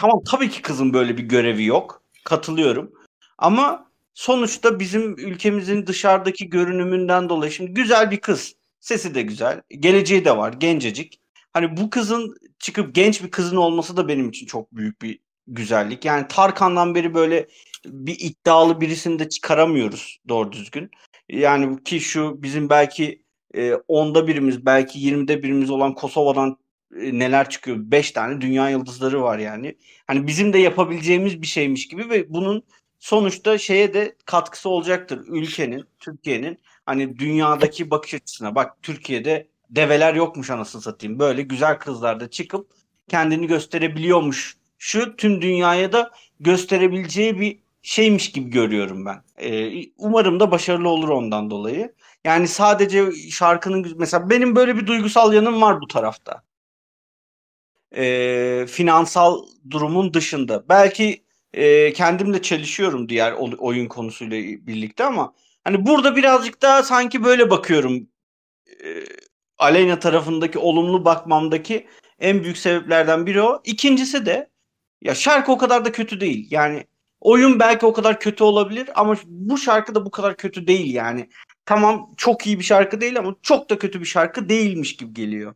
tamam tabii ki kızın böyle bir görevi yok. Katılıyorum. Ama sonuçta bizim ülkemizin dışarıdaki görünümünden dolayı şimdi güzel bir kız. Sesi de güzel. Geleceği de var. Gencecik. Hani bu kızın çıkıp genç bir kızın olması da benim için çok büyük bir güzellik. Yani Tarkan'dan beri böyle bir iddialı birisini de çıkaramıyoruz doğru düzgün. Yani ki şu bizim belki e, onda birimiz belki 20'de birimiz olan Kosova'dan neler çıkıyor? 5 tane dünya yıldızları var yani. Hani bizim de yapabileceğimiz bir şeymiş gibi ve bunun sonuçta şeye de katkısı olacaktır. Ülkenin, Türkiye'nin hani dünyadaki bakış açısına. Bak Türkiye'de develer yokmuş anasını satayım. Böyle güzel kızlar da çıkıp kendini gösterebiliyormuş. Şu tüm dünyaya da gösterebileceği bir şeymiş gibi görüyorum ben. Ee, umarım da başarılı olur ondan dolayı. Yani sadece şarkının mesela benim böyle bir duygusal yanım var bu tarafta. Ee, finansal durumun dışında. Belki e, kendim de çelişiyorum diğer oyun konusuyla birlikte ama Hani burada birazcık daha sanki böyle bakıyorum. Ee, Aleyna tarafındaki olumlu bakmamdaki en büyük sebeplerden biri o. İkincisi de ya şarkı o kadar da kötü değil. Yani oyun belki o kadar kötü olabilir ama bu şarkı da bu kadar kötü değil yani. Tamam çok iyi bir şarkı değil ama çok da kötü bir şarkı değilmiş gibi geliyor.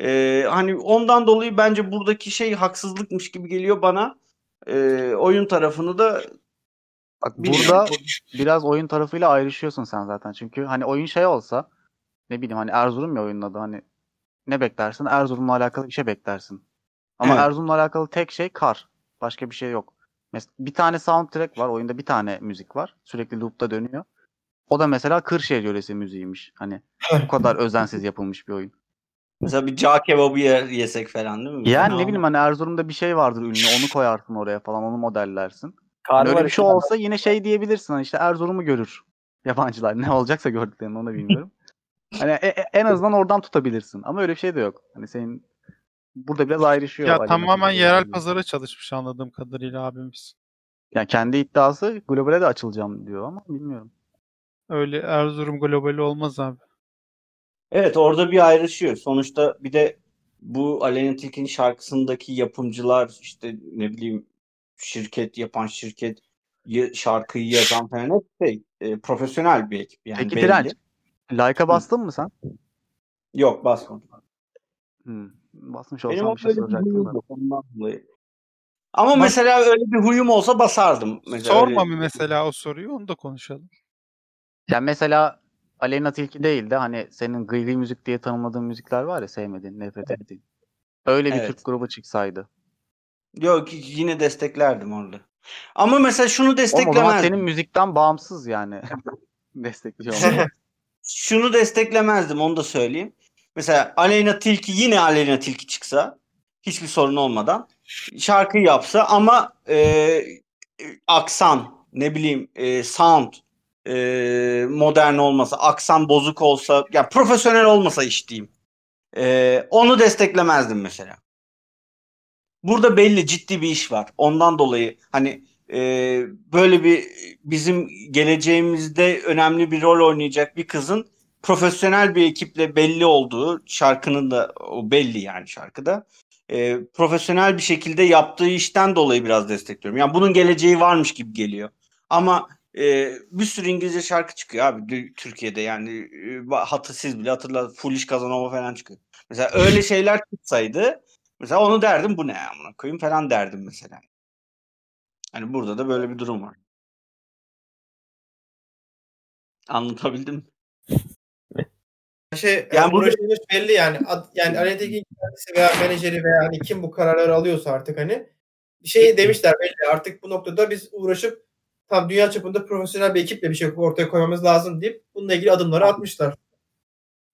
Ee, hani ondan dolayı bence buradaki şey haksızlıkmış gibi geliyor bana. Ee, oyun tarafını da Bak burada biraz oyun tarafıyla ayrışıyorsun sen zaten. Çünkü hani oyun şey olsa ne bileyim hani Erzurum ya oyunun adı hani ne beklersin? Erzurum'la alakalı bir şey beklersin. Ama Evet. Erzurum'la alakalı tek şey kar. Başka bir şey yok. Mes- bir tane soundtrack var. Oyunda bir tane müzik var. Sürekli loop'ta dönüyor. O da mesela Kırşehir yöresi müziğiymiş. Hani bu kadar özensiz yapılmış bir oyun. Mesela bir cağ kebabı yer, yesek falan değil mi? Yani ne bileyim hani Erzurum'da bir şey vardır ünlü. Onu koyarsın oraya falan. Onu modellersin. Hani öyle bir şey olsa yine şey diyebilirsin. Hani işte Erzurum'u görür *laughs* yabancılar. Ne olacaksa gördüklerini onu bilmiyorum. hani e- e- en azından oradan tutabilirsin. Ama öyle bir şey de yok. Hani senin burada biraz ayrışıyor. Ya tamamen yerel ile. pazara çalışmış anladığım kadarıyla abimiz. Yani kendi iddiası globale de açılacağım diyor ama bilmiyorum. Öyle Erzurum globali olmaz abi. Evet orada bir ayrışıyor. Sonuçta bir de bu Aleyna Tilki'nin şarkısındaki yapımcılar işte ne bileyim şirket yapan şirket ya- şarkıyı yazan falan hep şey, e, profesyonel bir ekip yani Peki belli. Direnç, Like'a bastın mı sen? Yok basmadım. Hmm. Basmış Benim olsam o bir şey soracaktım yok ondan dolayı. Ama mesela öyle bir huyum olsa basardım. Mesela Sorma öyle- bir mesela o soruyu onu da konuşalım. Yani mesela Aleyna Tilki değil de hani senin gıyri müzik diye tanımladığın müzikler var ya sevmediğin, nefret ettiğin. Öyle bir Evet. Türk grubu çıksaydı. Yok yine desteklerdim orada. Ama mesela şunu Oğlum o zaman desteklemezdim. senin müzikten bağımsız yani. *laughs* Destekliyor *laughs* şunu desteklemezdim onu da söyleyeyim. Mesela Aleyna Tilki yine Aleyna Tilki çıksa hiçbir sorun olmadan şarkı yapsa ama e, aksan ne bileyim e, sound e, modern olmasa aksan bozuk olsa ya profesyonel olmasa iş diyeyim. E, onu desteklemezdim mesela. Burada belli ciddi bir iş var. Ondan dolayı hani e, böyle bir bizim geleceğimizde önemli bir rol oynayacak bir kızın profesyonel bir ekiple belli olduğu şarkının da o belli yani şarkıda e, profesyonel bir şekilde yaptığı işten dolayı biraz destekliyorum. Yani bunun geleceği varmış gibi geliyor. Ama e, bir sürü İngilizce şarkı çıkıyor abi Türkiye'de yani e, hatı siz bile hatırla Foolish Kazanova falan çıkıyor. Mesela öyle *laughs* şeyler çıksaydı mesela onu derdim bu ne amına koyayım falan derdim mesela. Hani burada da böyle bir durum var. Anlatabildim mi? Şey Yani yani burada- belli yani. Ad- yani kendisi veya menajeri veya hani kim bu kararları alıyorsa artık hani şey demişler belli. Artık bu noktada biz uğraşıp tam dünya çapında profesyonel bir ekiple bir şey ortaya koymamız lazım deyip bununla ilgili adımları atmışlar.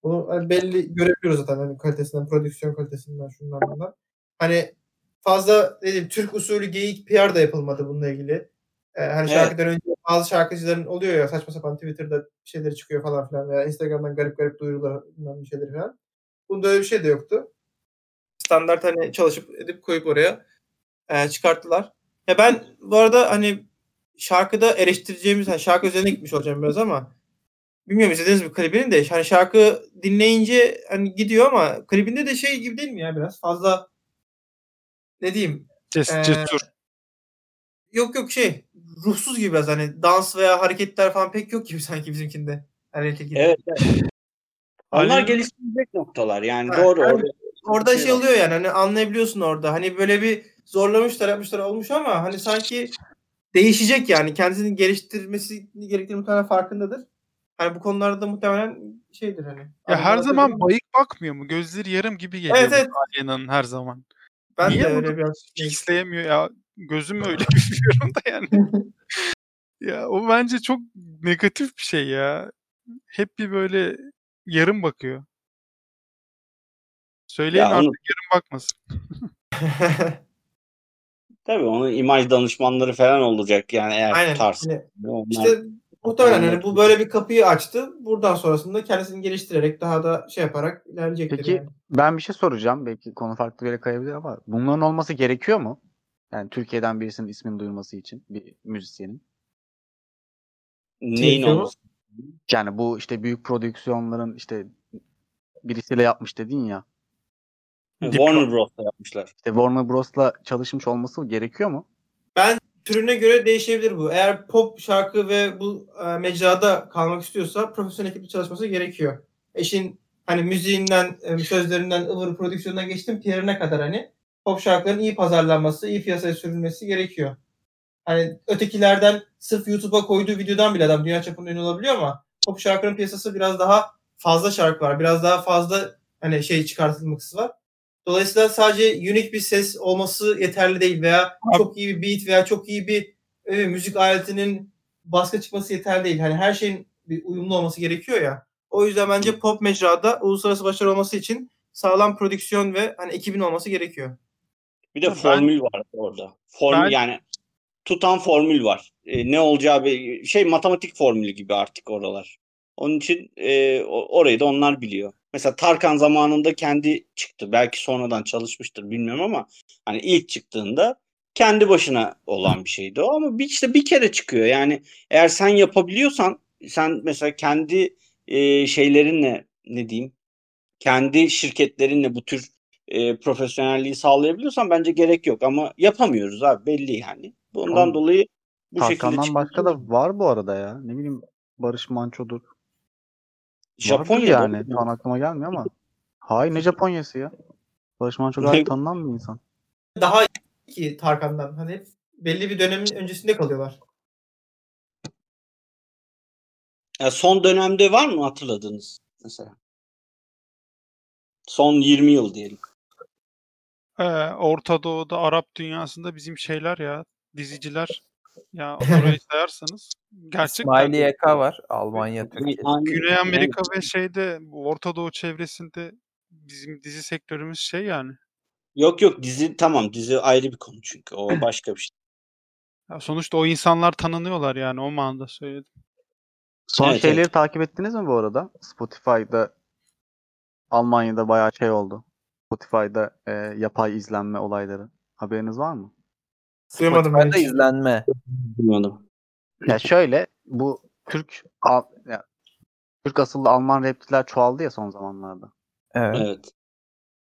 Bunu hani belli görebiliyoruz zaten hani kalitesinden, prodüksiyon kalitesinden şundan bundan. Hani fazla ne diyeyim Türk usulü geyik PR da yapılmadı bununla ilgili. Ee, hani Evet. şarkıdan önce bazı şarkıcıların oluyor ya saçma sapan Twitter'da şeyleri çıkıyor falan filan veya Instagram'dan garip garip duyurular bir şeyleri falan. Bunda öyle bir şey de yoktu. Standart hani çalışıp edip koyup oraya e, çıkarttılar. Ya ben bu arada hani şarkıda eleştireceğimiz hani şarkı üzerine gitmiş olacağım biraz ama bilmiyorum izlediniz mi klibini de hani şarkı dinleyince hani gidiyor ama klibinde de şey gibi değil mi ya biraz fazla ne diyeyim Ces- Ee, cesur. Yok yok şey ruhsuz gibi biraz hani dans veya hareketler falan pek yok gibi *laughs* sanki bizimkinde. Hani gibi. Evet. evet. Onlar Aleyna- geliştirecek noktalar yani Ha, doğru. yani orada Orada şey şey oluyor yani hani anlayabiliyorsun orada. Hani böyle bir zorlamışlar yapmışlar olmuş ama hani sanki değişecek yani kendisini geliştirmesi gerektiğini muhtemelen farkındadır. Hani bu konularda da muhtemelen şeydir hani. Ya her zaman bayık bakmıyor mu? Gözleri yarım gibi geliyor Evet evet. Alena'nın her zaman. Ben Niye de bunu öyle biraz şey- Fixleyemiyor ya. Gözüm *laughs* öyle *laughs* bilmiyorum da yani. *laughs* Ya o bence çok negatif bir şey ya. Hep bir böyle yarım bakıyor. Söyleyin Ya artık onu, yarım bakmasın. Tabii onun imaj danışmanları falan olacak yani eğer Aynen. tutarsa. Hani Onlar, İşte muhtemelen hani bu böyle bir kapıyı açtı. Buradan sonrasında kendisini geliştirerek daha da şey yaparak ilerleyecektir Peki yani. ben bir şey soracağım. Belki konu farklı bir yere kayabilir ama bunların olması gerekiyor mu? Yani Türkiye'den birisinin ismini duyurması için bir müzisyenin. neyin mu? olması? Yani bu işte büyük prodüksiyonların işte birisiyle yapmış dedin ya. Warner Bros'ta yapmışlar. İşte Warner Bros'la çalışmış olması gerekiyor mu? Türüne göre değişebilir bu. Eğer pop şarkı ve bu e, mecrada kalmak istiyorsa profesyonel ekiple çalışması gerekiyor. İşin hani müziğinden, e, sözlerinden, ıvır prodüksiyonuna geçtim PR'ine kadar hani pop şarkıların iyi pazarlanması, iyi piyasaya sürülmesi gerekiyor. Hani ötekilerden sırf YouTube'a koyduğu videodan bile adam dünya çapında ünlü olabiliyor ama pop şarkının piyasası biraz daha fazla şarkı var. Biraz daha fazla hani şey çıkartılması var. Dolayısıyla sadece unik bir ses olması yeterli değil veya çok iyi bir beat veya çok iyi bir e, müzik aletinin baskı çıkması yeterli değil. Hani her şeyin bir uyumlu olması gerekiyor ya. O yüzden bence pop mecrada uluslararası başarı olması için sağlam prodüksiyon ve hani ekibin olması gerekiyor. Bir de Ben- formül var orada. Formül Ben- yani tutan formül var. E, ne olacağı bir şey matematik formülü gibi artık oralar. Onun için e, orayı da onlar biliyor. Mesela Tarkan zamanında kendi çıktı. Belki sonradan çalışmıştır bilmiyorum ama hani ilk çıktığında kendi başına olan bir şeydi o ama bir, işte bir kere çıkıyor. Yani eğer sen yapabiliyorsan sen mesela kendi e, şeylerinle ne diyeyim kendi şirketlerinle bu tür e, profesyonelliği sağlayabiliyorsan bence gerek yok ama yapamıyoruz abi belli yani. Bundan Oğlum, dolayı bu şekilde Tarkan'dan çıkıyor. başka da var bu arada ya. Ne bileyim Barış Manço'dur. Japonya'da yani. Şu an aklıma gelmiyor ama. Hayır ne Japonya'sı ya. Barış Manço gayet tanınan bir insan. Daha iyi ki Tarkan'dan. Hani belli bir dönemin öncesinde kalıyorlar. Ya son dönemde var mı hatırladığınız mesela? Son 20 yıl diyelim. Ee, Orta Doğu'da, Arap dünyasında bizim şeyler ya, diziciler. Ya orayı sayarsanız *laughs* gerçekten İsmail YK var. Almanya, Türkiye. Güney Amerika ve şeyde Orta Doğu çevresinde bizim dizi sektörümüz şey yani. Yok yok dizi tamam dizi ayrı bir konu çünkü o *clears throat* başka bir şey. Ya sonuçta o insanlar tanınıyorlar yani o manada söyledim. Son Evet, şeyleri evet. takip ettiniz mi bu arada? Spotify'da Almanya'da bayağı şey oldu. Spotify'da e, yapay izlenme olayları. Haberiniz var mı? Duyamadım ben hiç. izlenme. Bilmiyorum. Ya şöyle bu Türk Al- ya, Türk asıllı Alman rapçiler çoğaldı ya son zamanlarda. Evet. Evet.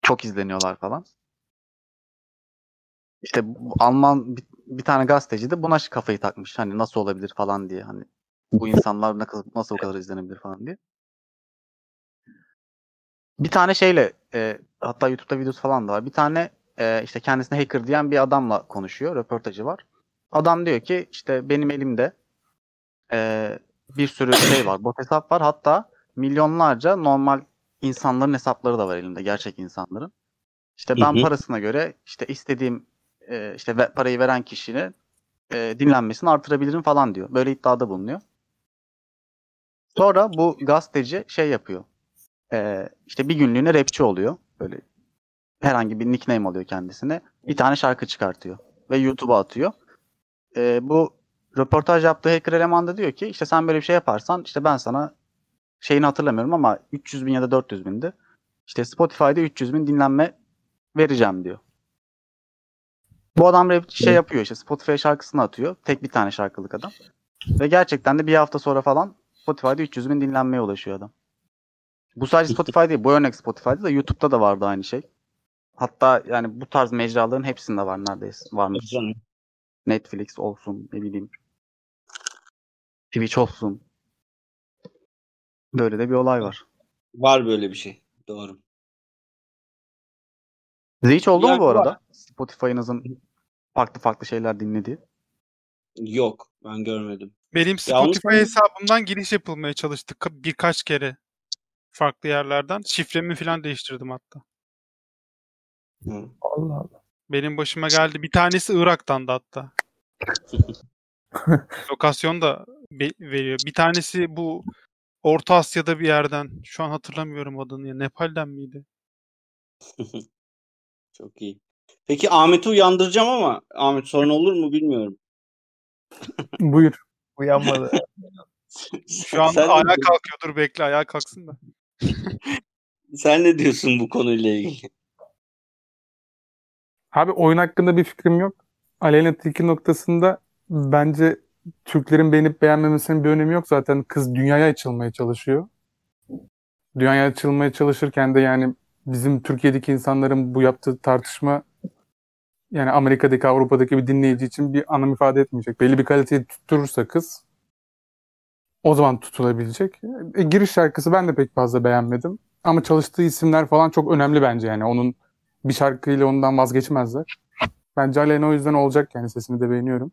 Çok izleniyorlar falan. İşte bu Alman bir, bir tane gazeteci de buna kafayı takmış. Hani nasıl olabilir falan diye. Hani bu insanlar kadar, nasıl o kadar izlenebilir falan diye. Bir tane şeyle e, hatta YouTube'da videosu falan da var. Bir tane e, işte kendisine hacker diyen bir adamla konuşuyor. Röportajı var. Adam diyor ki işte benim elimde e, bir sürü şey var. Bot hesap var. Hatta milyonlarca normal insanların hesapları da var elimde. Gerçek insanların. İşte ben Hı hı. parasına göre işte istediğim e, işte ve- parayı veren kişinin e, dinlenmesini artırabilirim falan diyor. Böyle iddiada bulunuyor. Sonra bu gazeteci şey yapıyor. E, işte bir günlüğüne rapçi oluyor. Böyle herhangi bir nickname alıyor kendisine. Bir tane şarkı çıkartıyor. Ve YouTube'a atıyor. E, bu röportaj yaptığı hacker eleman da diyor ki işte sen böyle bir şey yaparsan işte ben sana şeyini hatırlamıyorum ama 300 bin ya da 400 bindi. İşte Spotify'da 300 bin dinlenme vereceğim diyor. Bu adam rap şey yapıyor işte Spotify şarkısını atıyor. Tek bir tane şarkılık adam. Ve gerçekten de bir hafta sonra falan Spotify'da 300 bin dinlenmeye ulaşıyor adam. Bu sadece Spotify değil. Bu örnek Spotify'da da YouTube'da da vardı aynı şey. Hatta yani bu tarz mecraların hepsinde var neredeyse. Varmış. Canım. Netflix olsun ne bileyim. Twitch olsun. Böyle de bir olay var. Var böyle bir şey. Doğru. Size hiç oldu mu bu var. arada? Spotify'ınızın farklı farklı şeyler dinlediği. Yok ben görmedim. Benim Spotify sen- hesabımdan giriş yapılmaya çalıştı ka- birkaç kere farklı yerlerden. Şifremi falan değiştirdim hatta. Hı. Allah Allah. Benim başıma geldi. Bir tanesi Irak'tan da hatta. *laughs* Lokasyon da be- veriyor. Bir tanesi bu Orta Asya'da bir yerden. Şu an hatırlamıyorum adını ya. Nepal'den miydi? *laughs* Çok iyi. Peki Ahmet'i uyandıracağım ama Ahmet sorun olur mu bilmiyorum. *laughs* Buyur. Uyanmadı. Şu an sen, ayağa ne, kalkıyor. Dur bekle ayağa kalksın da. sen ne diyorsun bu konuyla ilgili? Abi oyun hakkında bir fikrim yok. Aleyna Tilki noktasında bence Türklerin beğenip beğenmemesinin bir önemi yok zaten. Kız dünyaya açılmaya çalışıyor. Dünyaya açılmaya çalışırken de yani bizim Türkiye'deki insanların bu yaptığı tartışma yani Amerika'daki, Avrupa'daki bir dinleyici için bir anlam ifade etmeyecek. Belli bir kaliteyi tutturursa kız o zaman tutulabilecek. E, giriş şarkısı ben de pek fazla beğenmedim. Ama çalıştığı isimler falan çok önemli bence yani. Onun bir şarkıyla ondan vazgeçmezler. Bence Aleyna o yüzden olacak yani sesini de beğeniyorum.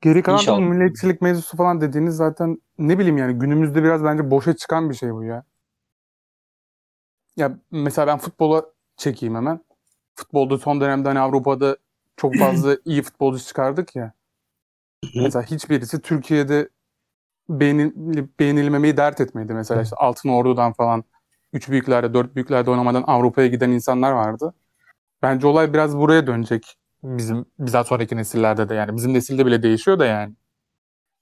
Geri kalan İnşallah. milliyetçilik mevzusu falan dediğiniz zaten ne bileyim yani günümüzde biraz bence boşa çıkan bir şey bu ya. Ya mesela ben futbola çekeyim hemen. Futbolda son dönemde hani Avrupa'da çok fazla *clears throat* iyi futbolcu çıkardık ya. Mesela hiçbirisi Türkiye'de beğenilip beğenilmemeyi dert etmedi. Mesela işte Altın Ordu'dan falan üç büyüklerde, dört büyüklerde oynamadan Avrupa'ya giden insanlar vardı. Bence olay biraz buraya dönecek. Bizim bizden sonraki nesillerde de yani bizim nesilde bile değişiyor da yani.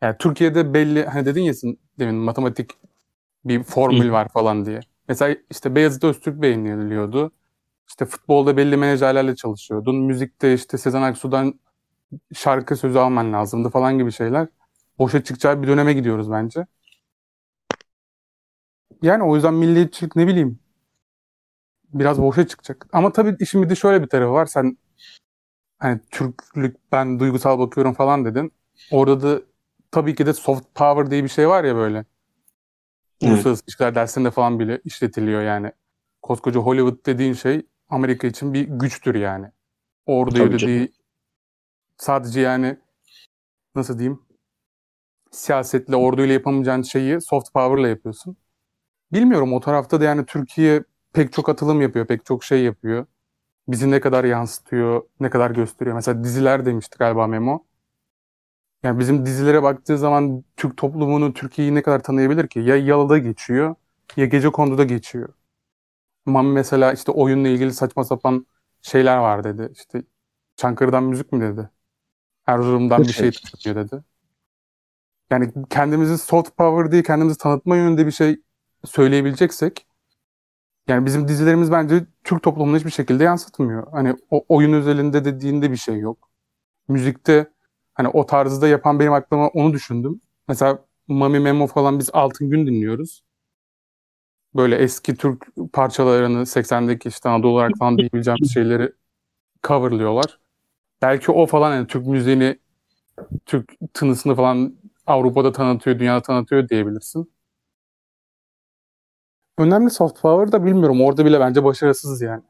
Yani Türkiye'de belli hani dedin ya demin matematik bir formül var falan diye. Mesela işte Beyazıt Öztürk beğeniliyordu. İşte futbolda belli menajerlerle çalışıyordun. Müzikte işte Sezen Aksu'dan şarkı sözü alman lazımdı falan gibi şeyler. Boşa çıkacağı bir döneme gidiyoruz bence. Yani o yüzden milliyetçilik ne bileyim biraz boşa çıkacak. Ama tabii işin bir de şöyle bir tarafı var. Sen hani Türklük ben duygusal bakıyorum falan dedin. Orada da tabii ki de soft power diye bir şey var ya böyle. Uluslararası ilişkiler dersinde falan bile işletiliyor yani. Koskoca Hollywood dediğin şey Amerika için bir güçtür yani. Canım. dediği sadece yani nasıl diyeyim siyasetle orduyla yapamayacağın şeyi soft power'la yapıyorsun. Bilmiyorum o tarafta da yani Türkiye pek çok atılım yapıyor, pek çok şey yapıyor. Bizi ne kadar yansıtıyor, ne kadar gösteriyor. Mesela diziler demişti galiba Memo. Yani bizim dizilere baktığı zaman Türk toplumunu, Türkiye'yi ne kadar tanıyabilir ki? Ya Yalı'da geçiyor, ya Gecekondu'da geçiyor. Ama mesela işte oyunla ilgili saçma sapan şeyler var dedi. İşte Çankırı'dan müzik mi dedi? Erzurum'dan bir şey tutuyor dedi. Yani kendimizi soft power diye kendimizi tanıtma yönünde bir şey söyleyebileceksek yani bizim dizilerimiz bence Türk toplumunu hiçbir şekilde yansıtmıyor. Hani o oyun özelinde dediğinde bir şey yok. Müzikte hani o tarzda yapan benim aklıma onu düşündüm. Mesela Mami Memo falan biz Altın Gün dinliyoruz. Böyle eski Türk parçalarını 80'deki işte Anadolu olarak falan diyebileceğimiz şeyleri coverlıyorlar. Belki o falan yani Türk müziğini, Türk tınısını falan Avrupa'da tanıtıyor, dünyada tanıtıyor diyebilirsin. Önemli soft power da bilmiyorum. Orada bile bence başarısız yani.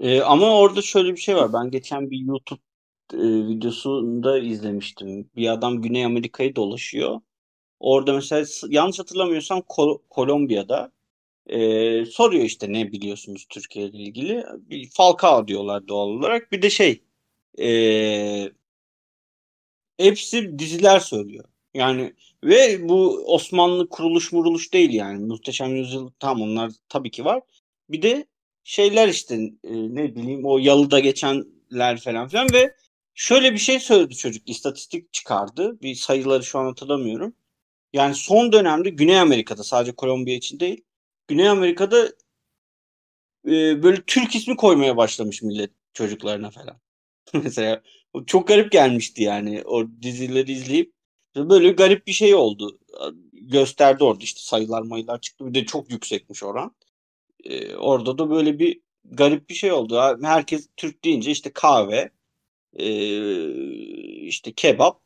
Ee, ama orada şöyle bir şey var. Ben geçen bir YouTube e, videosunda izlemiştim. Bir adam Güney Amerika'yı dolaşıyor. Orada mesela yanlış hatırlamıyorsam Kol- Kolombiya'da e, soruyor işte ne biliyorsunuz Türkiye ile ilgili. Bir Falcao diyorlar doğal olarak. Bir de şey e, hepsi diziler söylüyor. Yani ve bu Osmanlı kuruluş muruluş değil yani. Muhteşem Yüzyıl tam onlar tabii ki var. Bir de şeyler işte e, ne bileyim o yalıda geçenler falan filan ve şöyle bir şey söyledi çocuk istatistik çıkardı. Bir sayıları şu an hatırlamıyorum. Yani son dönemde Güney Amerika'da sadece Kolombiya için değil. Güney Amerika'da e, böyle Türk ismi koymaya başlamış millet çocuklarına falan. *laughs* Mesela çok garip gelmişti yani o dizileri izleyip böyle garip bir şey oldu. Gösterdi orada işte sayılar mayılar çıktı. Bir de çok yüksekmiş oran. Ee, orada da böyle bir garip bir şey oldu. Herkes Türk deyince işte kahve, ee, işte kebap,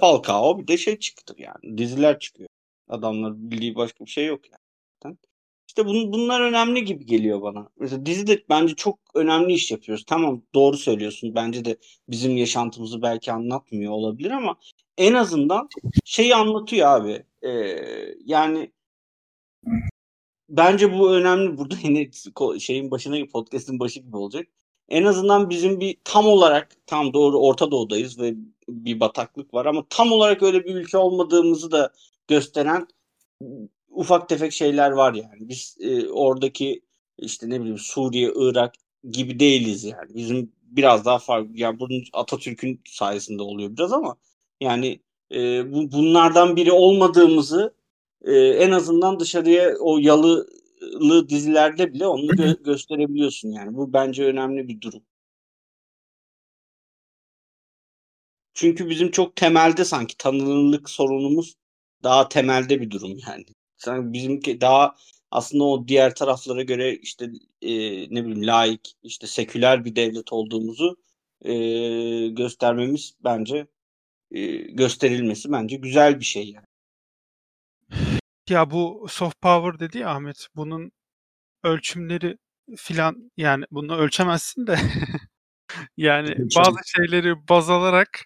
Falcao bir de şey çıktı yani. Diziler çıkıyor. Adamların bildiği başka bir şey yok yani. İşte bun, bunlar önemli gibi geliyor bana. Mesela dizide bence çok önemli iş yapıyoruz. Tamam doğru söylüyorsun. Bence de bizim yaşantımızı belki anlatmıyor olabilir ama en azından şeyi anlatıyor abi. Ee, yani bence bu önemli. Burada *laughs* yine şeyin başına podcast'in başı gibi olacak. En azından bizim bir tam olarak tam doğru Orta Doğu'dayız ve bir bataklık var ama tam olarak öyle bir ülke olmadığımızı da gösteren ufak tefek şeyler var yani. Biz e, oradaki işte ne bileyim Suriye, Irak gibi değiliz yani. Bizim biraz daha farklı. Yani bunun Atatürk'ün sayesinde oluyor biraz ama yani e, bu, bunlardan biri olmadığımızı e, en azından dışarıya o yalılı dizilerde bile onu gö- gösterebiliyorsun yani. Bu bence önemli bir durum. Çünkü bizim çok temelde sanki tanınırlık sorunumuz daha temelde bir durum yani. Sanki bizimki daha aslında o diğer taraflara göre işte e, ne bileyim laik işte seküler bir devlet olduğumuzu e, göstermemiz bence e, gösterilmesi bence güzel bir şey yani. Ya bu soft power dedi ya Ahmet. Bunun ölçümleri filan yani bunu ölçemezsin de *laughs* yani Ölçemem. bazı şeyleri baz alarak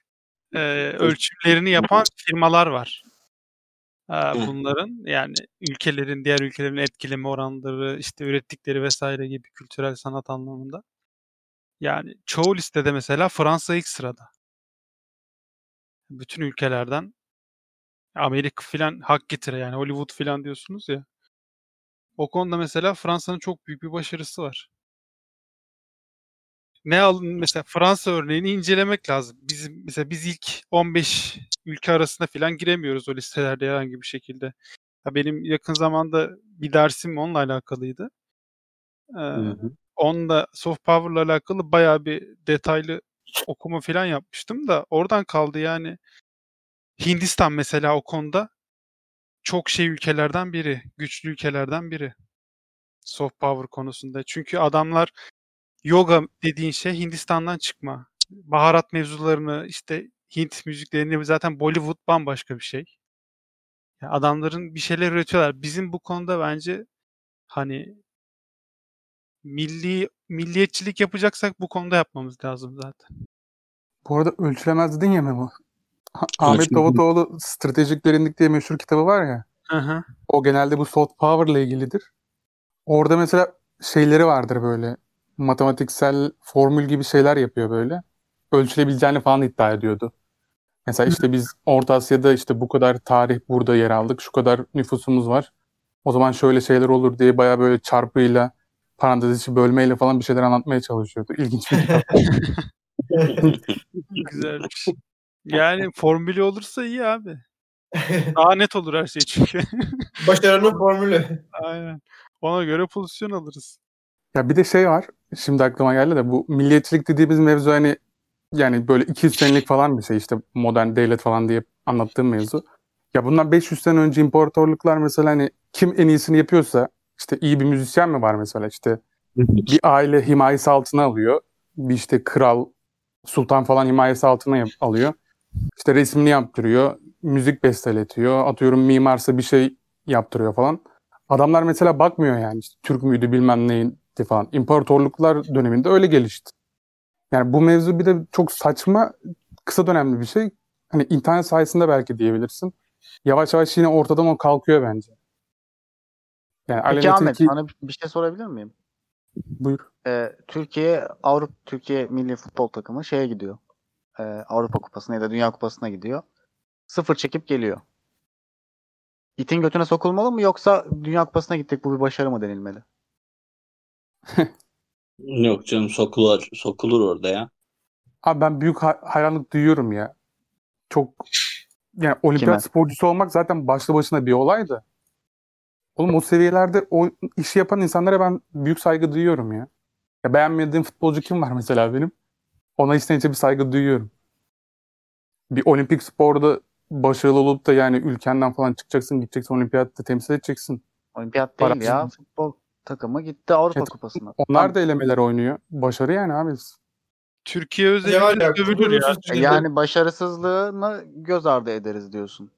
e, ölçümlerini yapan *laughs* firmalar var. E, bunların yani ülkelerin diğer ülkelerin etkileme oranları işte ürettikleri vesaire gibi kültürel sanat anlamında. Yani çoğu listede mesela Fransa ilk sırada. Bütün ülkelerden Amerika filan hak getire yani Hollywood filan diyorsunuz ya. O konuda mesela Fransa'nın çok büyük bir başarısı var. Ne alın mesela Fransa örneğini incelemek lazım. Bizim mesela biz ilk 15 ülke arasında filan giremiyoruz o listelerde herhangi bir şekilde. Ya benim yakın zamanda bir dersim onunla alakalıydı. Ee, onunla soft power'la alakalı bayağı bir detaylı okuma filan yapmıştım da oradan kaldı yani. Hindistan mesela o konuda çok şey ülkelerden biri, güçlü ülkelerden biri. Soft power konusunda. Çünkü adamlar yoga dediğin şey Hindistan'dan çıkma. Baharat mevzularını işte Hint müziklerini zaten Bollywood bambaşka bir şey. Adamların bir şeyler üretiyorlar. Bizim bu konuda bence hani milli milliyetçilik yapacaksak bu konuda yapmamız lazım zaten. Bu arada ölçülemez dedin ya Memo. Ahmet. Davutoğlu Stratejik Derinlik diye meşhur kitabı var ya. Hı hı. O genelde bu soft power ile ilgilidir. Orada mesela şeyleri vardır böyle. Matematiksel formül gibi şeyler yapıyor böyle. Ölçülebileceğini falan iddia ediyordu. Mesela işte biz Orta Asya'da işte bu kadar tarih burada yer aldık. Şu kadar nüfusumuz var. O zaman şöyle şeyler olur diye bayağı böyle çarpıyla parantez içi bölmeyle falan bir şeyler anlatmaya çalışıyordu. İlginç bir kitap. *laughs* Güzelmiş. Yani formülü olursa iyi abi. *laughs* Daha net olur her şey çünkü. *laughs* Başarının formülü. Aynen. Ona göre pozisyon alırız. Ya bir de şey var. Şimdi aklıma geldi de bu milliyetçilik dediğimiz mevzu hani yani böyle 200 senelik falan bir şey işte modern devlet falan diye anlattığım mevzu. Ya bundan 500 sene önce imparatorluklar mesela hani kim en iyisini yapıyorsa işte iyi bir müzisyen mi var mesela işte bir aile himayesi altına alıyor. Bir işte kral, sultan falan himayesi altına alıyor. İşte resmini yaptırıyor, müzik besteletiyor, atıyorum mimarsa bir şey yaptırıyor falan. Adamlar mesela bakmıyor yani işte Türk müydü bilmem neydi falan. İmparatorluklar döneminde öyle gelişti. Yani bu mevzu bir de çok saçma, kısa dönemli bir şey. Hani internet sayesinde belki diyebilirsin. Yavaş yavaş yine ortadan o kalkıyor bence. Yani Peki Ahmet Tilki- sana bir şey sorabilir miyim? buyur. Ee, Türkiye Avrupa Türkiye milli futbol takımı şeye gidiyor. Ee, Avrupa Kupası'na ya da Dünya Kupası'na gidiyor. Sıfır çekip geliyor. İtin götüne sokulmalı mı yoksa Dünya Kupası'na gittik bu bir başarı mı denilmeli? *laughs* Yok canım sokulur, sokulur orada ya. Abi ben büyük hay- hayranlık duyuyorum ya. Çok yani olimpiyat Kime? sporcusu olmak zaten başlı başına bir olay da. Oğlum o seviyelerde o işi yapan insanlara ben büyük saygı duyuyorum ya. Ya beğenmediğim futbolcu kim var mesela benim? Ona içten içe bir saygı duyuyorum. Bir olimpik sporda başarılı olup da yani ülkenden falan çıkacaksın, gideceksin olimpiyatta temsil edeceksin. Olimpiyat değil Parası- ya. Futbol takımı gitti Avrupa Evet, Kupası'na. Onlar da elemeler oynuyor. Başarı yani abi. Türkiye özelinde ya, E Yani başarısızlığını göz ardı ederiz diyorsun.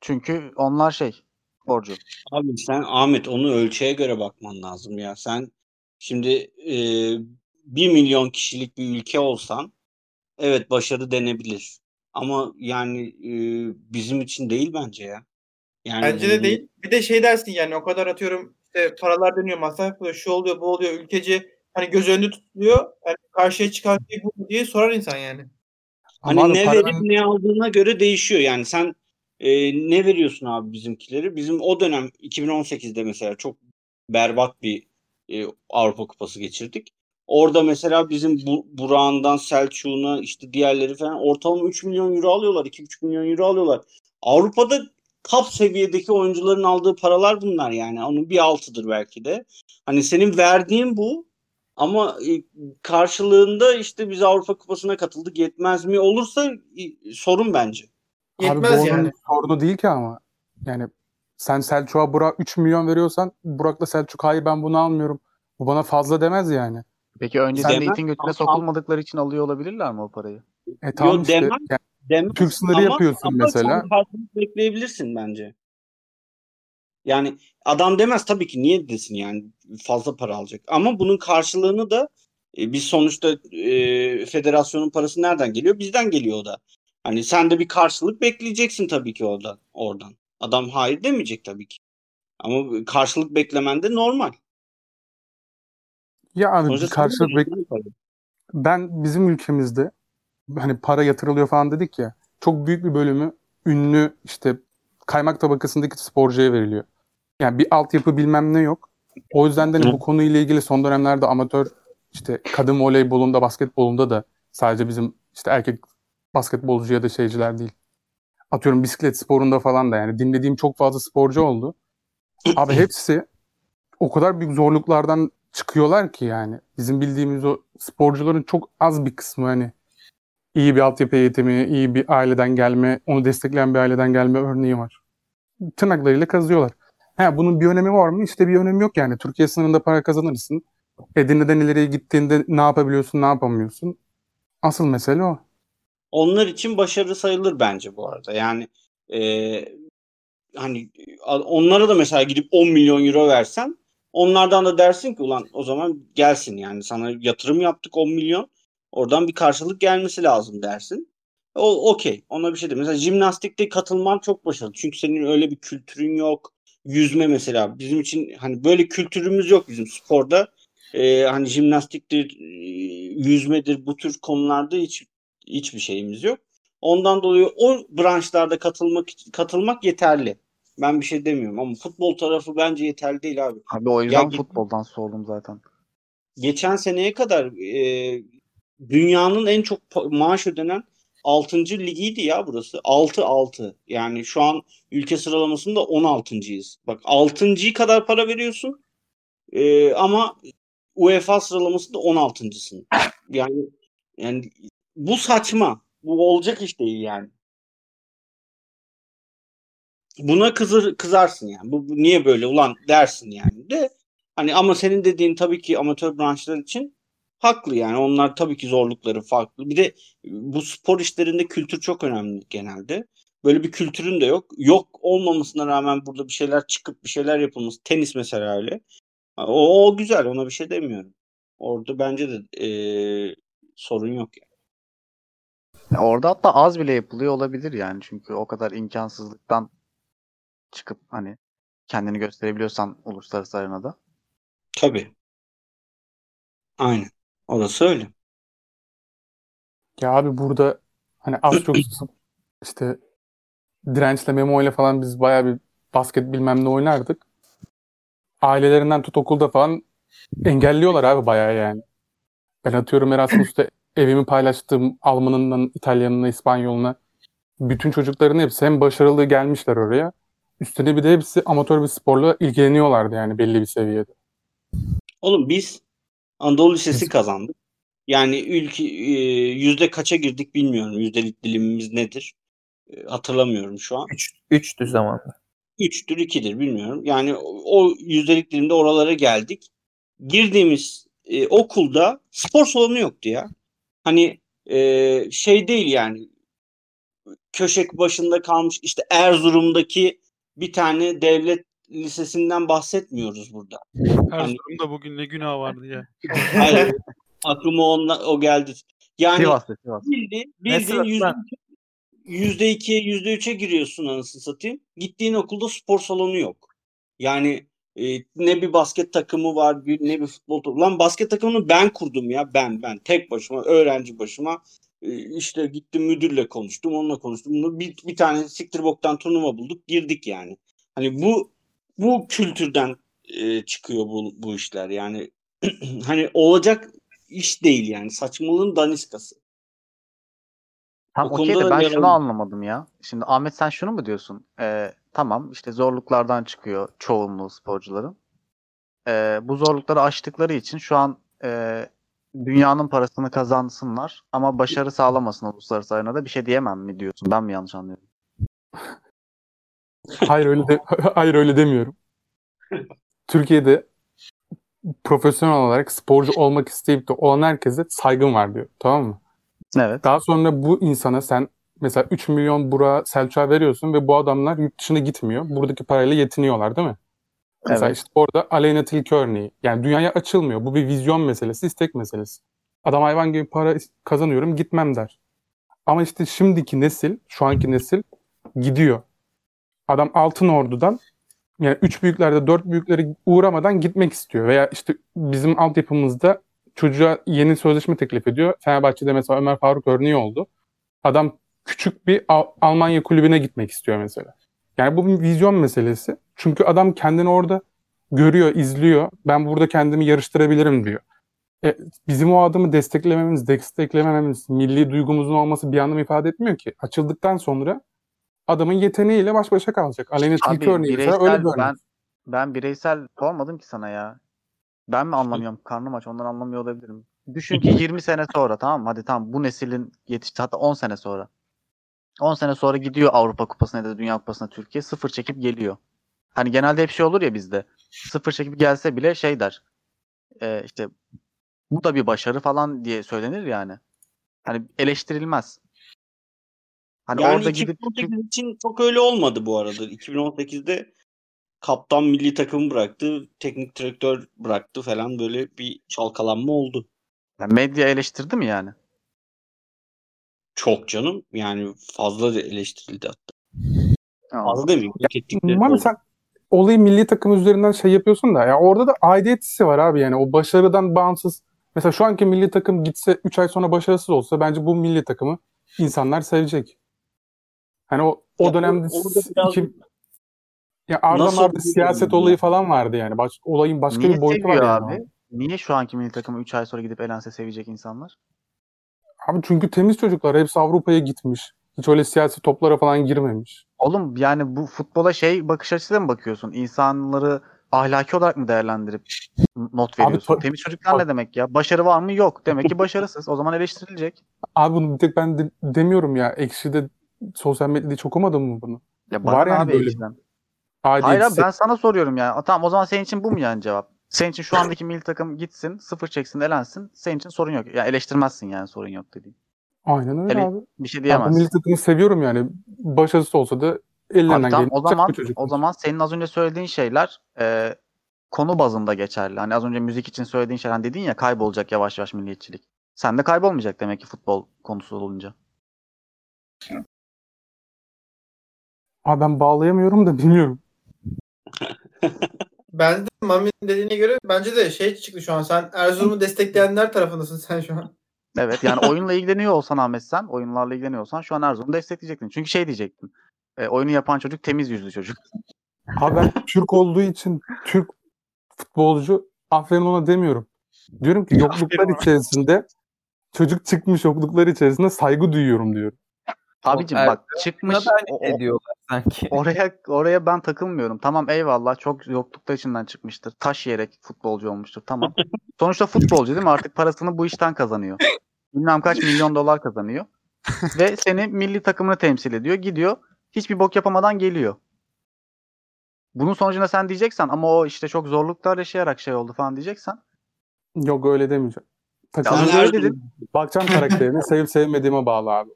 Çünkü onlar şey sporcu. Abi sen Ahmet onu ölçüye göre bakman lazım ya. Sen şimdi e, 1 milyon kişilik bir ülke olsan evet başarı denebilir. Ama yani e, bizim için değil bence ya. Yani Bence de bu- değil. Bir de şey dersin yani o kadar atıyorum işte paralar dönüyor, masraf yapılıyor, şu oluyor, bu oluyor, ülkeci hani göz önünde tutuluyor. Yani karşıya çıkan şey bu mu diye sorar insan yani. Hani Ama abi ne paranın- verip ne aldığına göre değişiyor. Yani sen e, ne veriyorsun abi bizimkileri? Bizim o dönem 2018'de mesela çok berbat bir e, Avrupa Kupası geçirdik. Orada mesela bizim bu, Burak'ından Selçuk'una işte diğerleri falan ortalama 3 milyon euro alıyorlar. 2,5 milyon euro alıyorlar. Avrupa'da top seviyedeki oyuncuların aldığı paralar bunlar yani. Onun bir altıdır belki de. Hani senin verdiğin bu Ama e, karşılığında işte biz Avrupa Kupası'na katıldık yetmez mi olursa sorun bence. Yetmez Abi bu onun yani. sorunu değil ki ama. Yani sen Selçuk'a Burak 3 milyon veriyorsan Burak'la Selçuk hayır ben bunu almıyorum. Bu bana fazla demez yani. Peki öncesinde Demem itin götüne ama- sokulmadıkları için alıyor olabilirler mi o parayı? E tamam Yo, işte. Yani Demez Türk sınırı ama- yapıyorsun ama mesela. karşılık bekleyebilirsin bence. Yani adam demez tabii ki niye desin yani fazla para alacak. Ama bunun karşılığını da e, biz sonuçta e, federasyonun parası nereden geliyor? Bizden geliyor o da. Hani sen de bir karşılık bekleyeceksin tabii ki oradan. oradan. Adam hayır demeyecek tabii ki. Ama karşılık beklemen de normal. Ya abi Sonuçta bir karşılık bek- ben bizim ülkemizde hani para yatırılıyor falan dedik ya. Çok büyük bir bölümü ünlü işte kaymak tabakasındaki sporcuya veriliyor. Yani bir altyapı bilmem ne yok. O yüzden de hani bu konuyla ilgili son dönemlerde amatör işte kadın voleybolunda, basketbolunda da sadece bizim işte erkek basketbolcu ya da şeyciler değil. Atıyorum bisiklet sporunda falan da yani dinlediğim çok fazla sporcu oldu. Abi *clears throat* hepsi o kadar büyük zorluklardan çıkıyorlar ki yani. Bizim bildiğimiz o sporcuların çok az bir kısmı hani iyi bir altyapı eğitimi, iyi bir aileden gelme, onu destekleyen bir aileden gelme örneği var. Tırnaklarıyla kazıyorlar. Ha, bunun bir önemi var mı? İşte bir önemi yok yani. Türkiye sınırında para kazanırsın. Edirne'den ileriye gittiğinde ne yapabiliyorsun, ne yapamıyorsun? Asıl mesele o. onlar için başarı sayılır bence bu arada. Yani e, hani onlara da mesela gidip 10 milyon euro versen onlardan da dersin ki ulan o zaman gelsin yani sana yatırım yaptık 10 milyon oradan bir karşılık gelmesi lazım dersin. O okey ona bir şey değil. Mesela jimnastikte katılman çok başarılı. Çünkü senin öyle bir kültürün yok. Yüzme mesela bizim için hani böyle kültürümüz yok bizim sporda. E, hani jimnastiktir, e, yüzmedir bu tür konularda hiç hiçbir şeyimiz yok. Ondan dolayı o branşlarda katılmak katılmak yeterli. Ben bir şey demiyorum ama futbol tarafı bence yeterli değil abi. Abi o yüzden Ya futboldan soğudum zaten. Geçen seneye kadar e, dünyanın en çok maaş ödenen 6. ligiydi ya burası. 6-6. Yani şu an ülke sıralamasında 16.yiz. Bak 6. kadar para veriyorsun e, ama UEFA sıralamasında 16.sın. Yani yani bu saçma. Bu olacak iş değil yani. Buna kızır, kızarsın yani. Bu, bu niye böyle ulan dersin yani de. Hani ama senin dediğin tabii ki amatör branşlar için haklı yani. Onlar tabii ki zorlukları farklı. Bir de bu spor işlerinde kültür çok önemli genelde. Böyle bir kültürün de yok. Yok olmamasına rağmen burada bir şeyler çıkıp bir şeyler yapılması. Tenis mesela öyle. O, o güzel. Ona bir şey demiyorum. Orada bence de eee, sorun yok yani. Orada hatta az bile yapılıyor olabilir yani. Çünkü o kadar imkansızlıktan çıkıp hani kendini gösterebiliyorsan uluslararası arenada. Tabii. Aynen. Orası öyle. Ya abi burada hani az çok *clears throat* işte dirençle Memo ile falan biz bayağı bir basket bilmem ne oynardık. Ailelerinden tut okulda falan engelliyorlar abi bayağı yani. Ben atıyorum Erasmus'ta evimi paylaştığım Almanından İtalyanına, İspanyoluna bütün çocukların hepsi hem başarılı gelmişler oraya. Üstüne bir de hepsi amatör bir sporla ilgileniyorlardı yani belli bir seviyede. Oğlum biz Anadolu Lisesi Biz- kazandık. Yani ülke e, yüzde kaça girdik bilmiyorum. Yüzdelik dilimimiz nedir? E, hatırlamıyorum şu an. 3 3'tü zamanda. 3'tür 2'dir bilmiyorum. Yani o o yüzdelik dilimde oralara geldik. Girdiğimiz e, okulda spor salonu yoktu ya. Hani e, şey değil yani köşek başında kalmış işte Erzurum'daki bir tane devlet lisesinden bahsetmiyoruz burada. Erzurum'da bugün ne günah vardı ya. *laughs* Hayır, aklıma onla, o geldi. Yani Sivas'ta Sivas. bildiğin, yüzde ikiye, yüzde üçe giriyorsun anasını satayım. Gittiğin okulda spor salonu yok. Yani e, ne bir basket takımı var, bir- ne bir futbol takımı. Lan basket takımını ben kurdum ya, ben, ben. Tek başıma, öğrenci başıma. E, işte gittim müdürle konuştum, onunla konuştum. Bir, bir tane siktir boktan turnuva bulduk, girdik yani. Hani bu bu kültürden e, çıkıyor bu, bu işler. Yani *clears throat* hani olacak iş değil yani. Saçmalığın daniskası. Tam okey de ben yer şunu anlamadım ya. Şimdi Ahmet sen şunu mu diyorsun? Ee, tamam işte zorluklardan çıkıyor çoğunluğu sporcuların. Ee, bu zorlukları aştıkları için şu an e, dünyanın parasını kazansınlar ama başarı sağlamasın uluslararası arenada bir şey diyemem mi diyorsun? Ben mi yanlış anlıyorum? *laughs* Hayır öyle de *laughs* hayır öyle demiyorum. Türkiye'de profesyonel olarak sporcu olmak isteyip de olan herkese saygım var diyor. Tamam mı? Evet. Daha sonra bu insana sen mesela 3 milyon bura Selçuk'a veriyorsun ve bu adamlar yurt dışına gitmiyor. Buradaki parayla yetiniyorlar değil mi? Mesela Evet. işte orada Aleyna Tilki örneği. Yani dünyaya açılmıyor. Bu bir vizyon meselesi, istek meselesi. Adam hayvan gibi para kazanıyorum gitmem der. Ama işte şimdiki nesil, şu anki nesil gidiyor. Adam Altın Ordu'dan yani üç büyüklerde dört büyükleri uğramadan gitmek istiyor. Veya işte bizim altyapımızda çocuğa yeni sözleşme teklif ediyor. Fenerbahçe'de mesela Ömer Faruk örneği oldu. Adam küçük bir Al- Almanya kulübüne gitmek istiyor mesela. Yani bu bir vizyon meselesi. Çünkü adam kendini orada görüyor, izliyor. Ben burada kendimi yarıştırabilirim diyor. E, bizim o adımı desteklememiz, desteklemememiz, milli duygumuzun olması bir anlam ifade etmiyor ki. Açıldıktan sonra adamın yeteneğiyle baş başa kalacak. Aleyna Tilki örneği bireysel öyle bir örnek. ben ben bireysel sormadım ki sana ya. Ben mi anlamıyorum? Karnım aç ondan anlamıyor olabilirim. Düşün ki 20 sene sonra tamam mı? Hadi tamam bu neslin yetişti hatta 10 sene sonra. 10 sene sonra gidiyor Avrupa Kupası'na ya da Dünya Kupası'na Türkiye sıfır çekip geliyor. Hani genelde hep şey olur ya bizde. Sıfır çekip gelse bile şey der. E, işte bu da bir başarı falan diye söylenir yani. Hani eleştirilmez. Hani Yani orada gidip 2018 için çok öyle olmadı bu arada. 2018'de kaptan milli takım bıraktı, teknik direktör bıraktı falan böyle bir çalkalanma oldu. Yani medya eleştirdi mi yani? Çok canım. Yani fazla da eleştirildi hatta. Ha, Fazla demeyeyim. oldu. sen olayı milli takım üzerinden şey yapıyorsun da ya orada da aidiyet hissi var abi yani o başarıdan bağımsız. Mesela şu anki milli takım gitse 3 ay sonra başarısız olsa bence bu milli takımı insanlar sevecek. Hani o o Ya dönemde orada biraz iki- ya Arda Nasıl Marda siyaset bilmiyorum olayı ya. falan vardı yani. Baş, olayın başka Niye bir boyutu var seviyor yani. abi? Niye şu anki milli takımı 3 ay sonra gidip elense sevecek insanlar? Abi çünkü temiz çocuklar hepsi Avrupa'ya gitmiş. Hiç öyle siyasi toplara falan girmemiş. Oğlum yani bu futbola şey bakış açısıyla mı bakıyorsun? İnsanları ahlaki olarak mı değerlendirip not Abi veriyorsun? ta- Temiz çocuklar ne demek ya? Başarı var mı? Yok. Demek ki *laughs* başarısız. O zaman eleştirilecek. Abi bunu bir tek ben de- demiyorum ya. Ekşi'de sosyal medyada hiç okumadın mı bunu? Ya Var yani abi böyle. Ekşi'den? Aidiyet Hayır abi ben sana soruyorum yani. Tamam o zaman senin için bu mu yani cevap? Senin için şu andaki milli takım gitsin, sıfır çeksin, elensin. Senin için sorun yok. Ya eleştirmezsin yani sorun yok dediğin. Aynen öyle Ele- abi. Bir şey Ben diyemezsin. milli takımı seviyorum yani. Başarısız olsa da ellerinden Abi tamam, geleni o zaman o zaman senin az önce söylediğin şeyler e, konu bazında geçerli. Hani az önce müzik için söylediğin şeyler hani dedin ya kaybolacak yavaş yavaş milliyetçilik. Sen de kaybolmayacak demek ki futbol konusu olunca. Abi ben bağlayamıyorum da bilmiyorum. Ben de Mami'nin dediğine göre bence de şey çıktı şu an. Sen Erzurum'u destekleyenler tarafındasın sen şu an. Evet yani oyunla ilgileniyor olsan Ahmet sen, oyunlarla ilgileniyorsan şu an Erzurum'u destekleyecektin. Çünkü şey diyecektin. E, oyunu yapan çocuk temiz yüzlü çocuk. Abi ben Türk olduğu için Türk futbolcu aferin ona demiyorum. Diyorum ki yokluklar içerisinde çocuk çıkmış yokluklar içerisinde saygı duyuyorum diyorum. Abicim bak çıkmış hani o- ediyorlar sanki. *laughs* oraya oraya ben takılmıyorum. Tamam eyvallah çok yokluklar içinden çıkmıştır. Taş yiyerek futbolcu olmuştur. Tamam. *laughs* Sonuçta futbolcu değil mi? Artık parasını bu işten kazanıyor. Bilmem kaç *laughs* milyon dolar kazanıyor. Ve seni milli takımını temsil ediyor. Gidiyor. Hiçbir bok yapamadan geliyor. Bunun sonucunda sen diyeceksen ama o işte çok zorluklar yaşayarak şey oldu falan diyeceksen. Yok öyle demeyeceğim. Ya Takım, az önce öyle dedin. bakacağım karakterine sevip sevmediğime bağlı abi.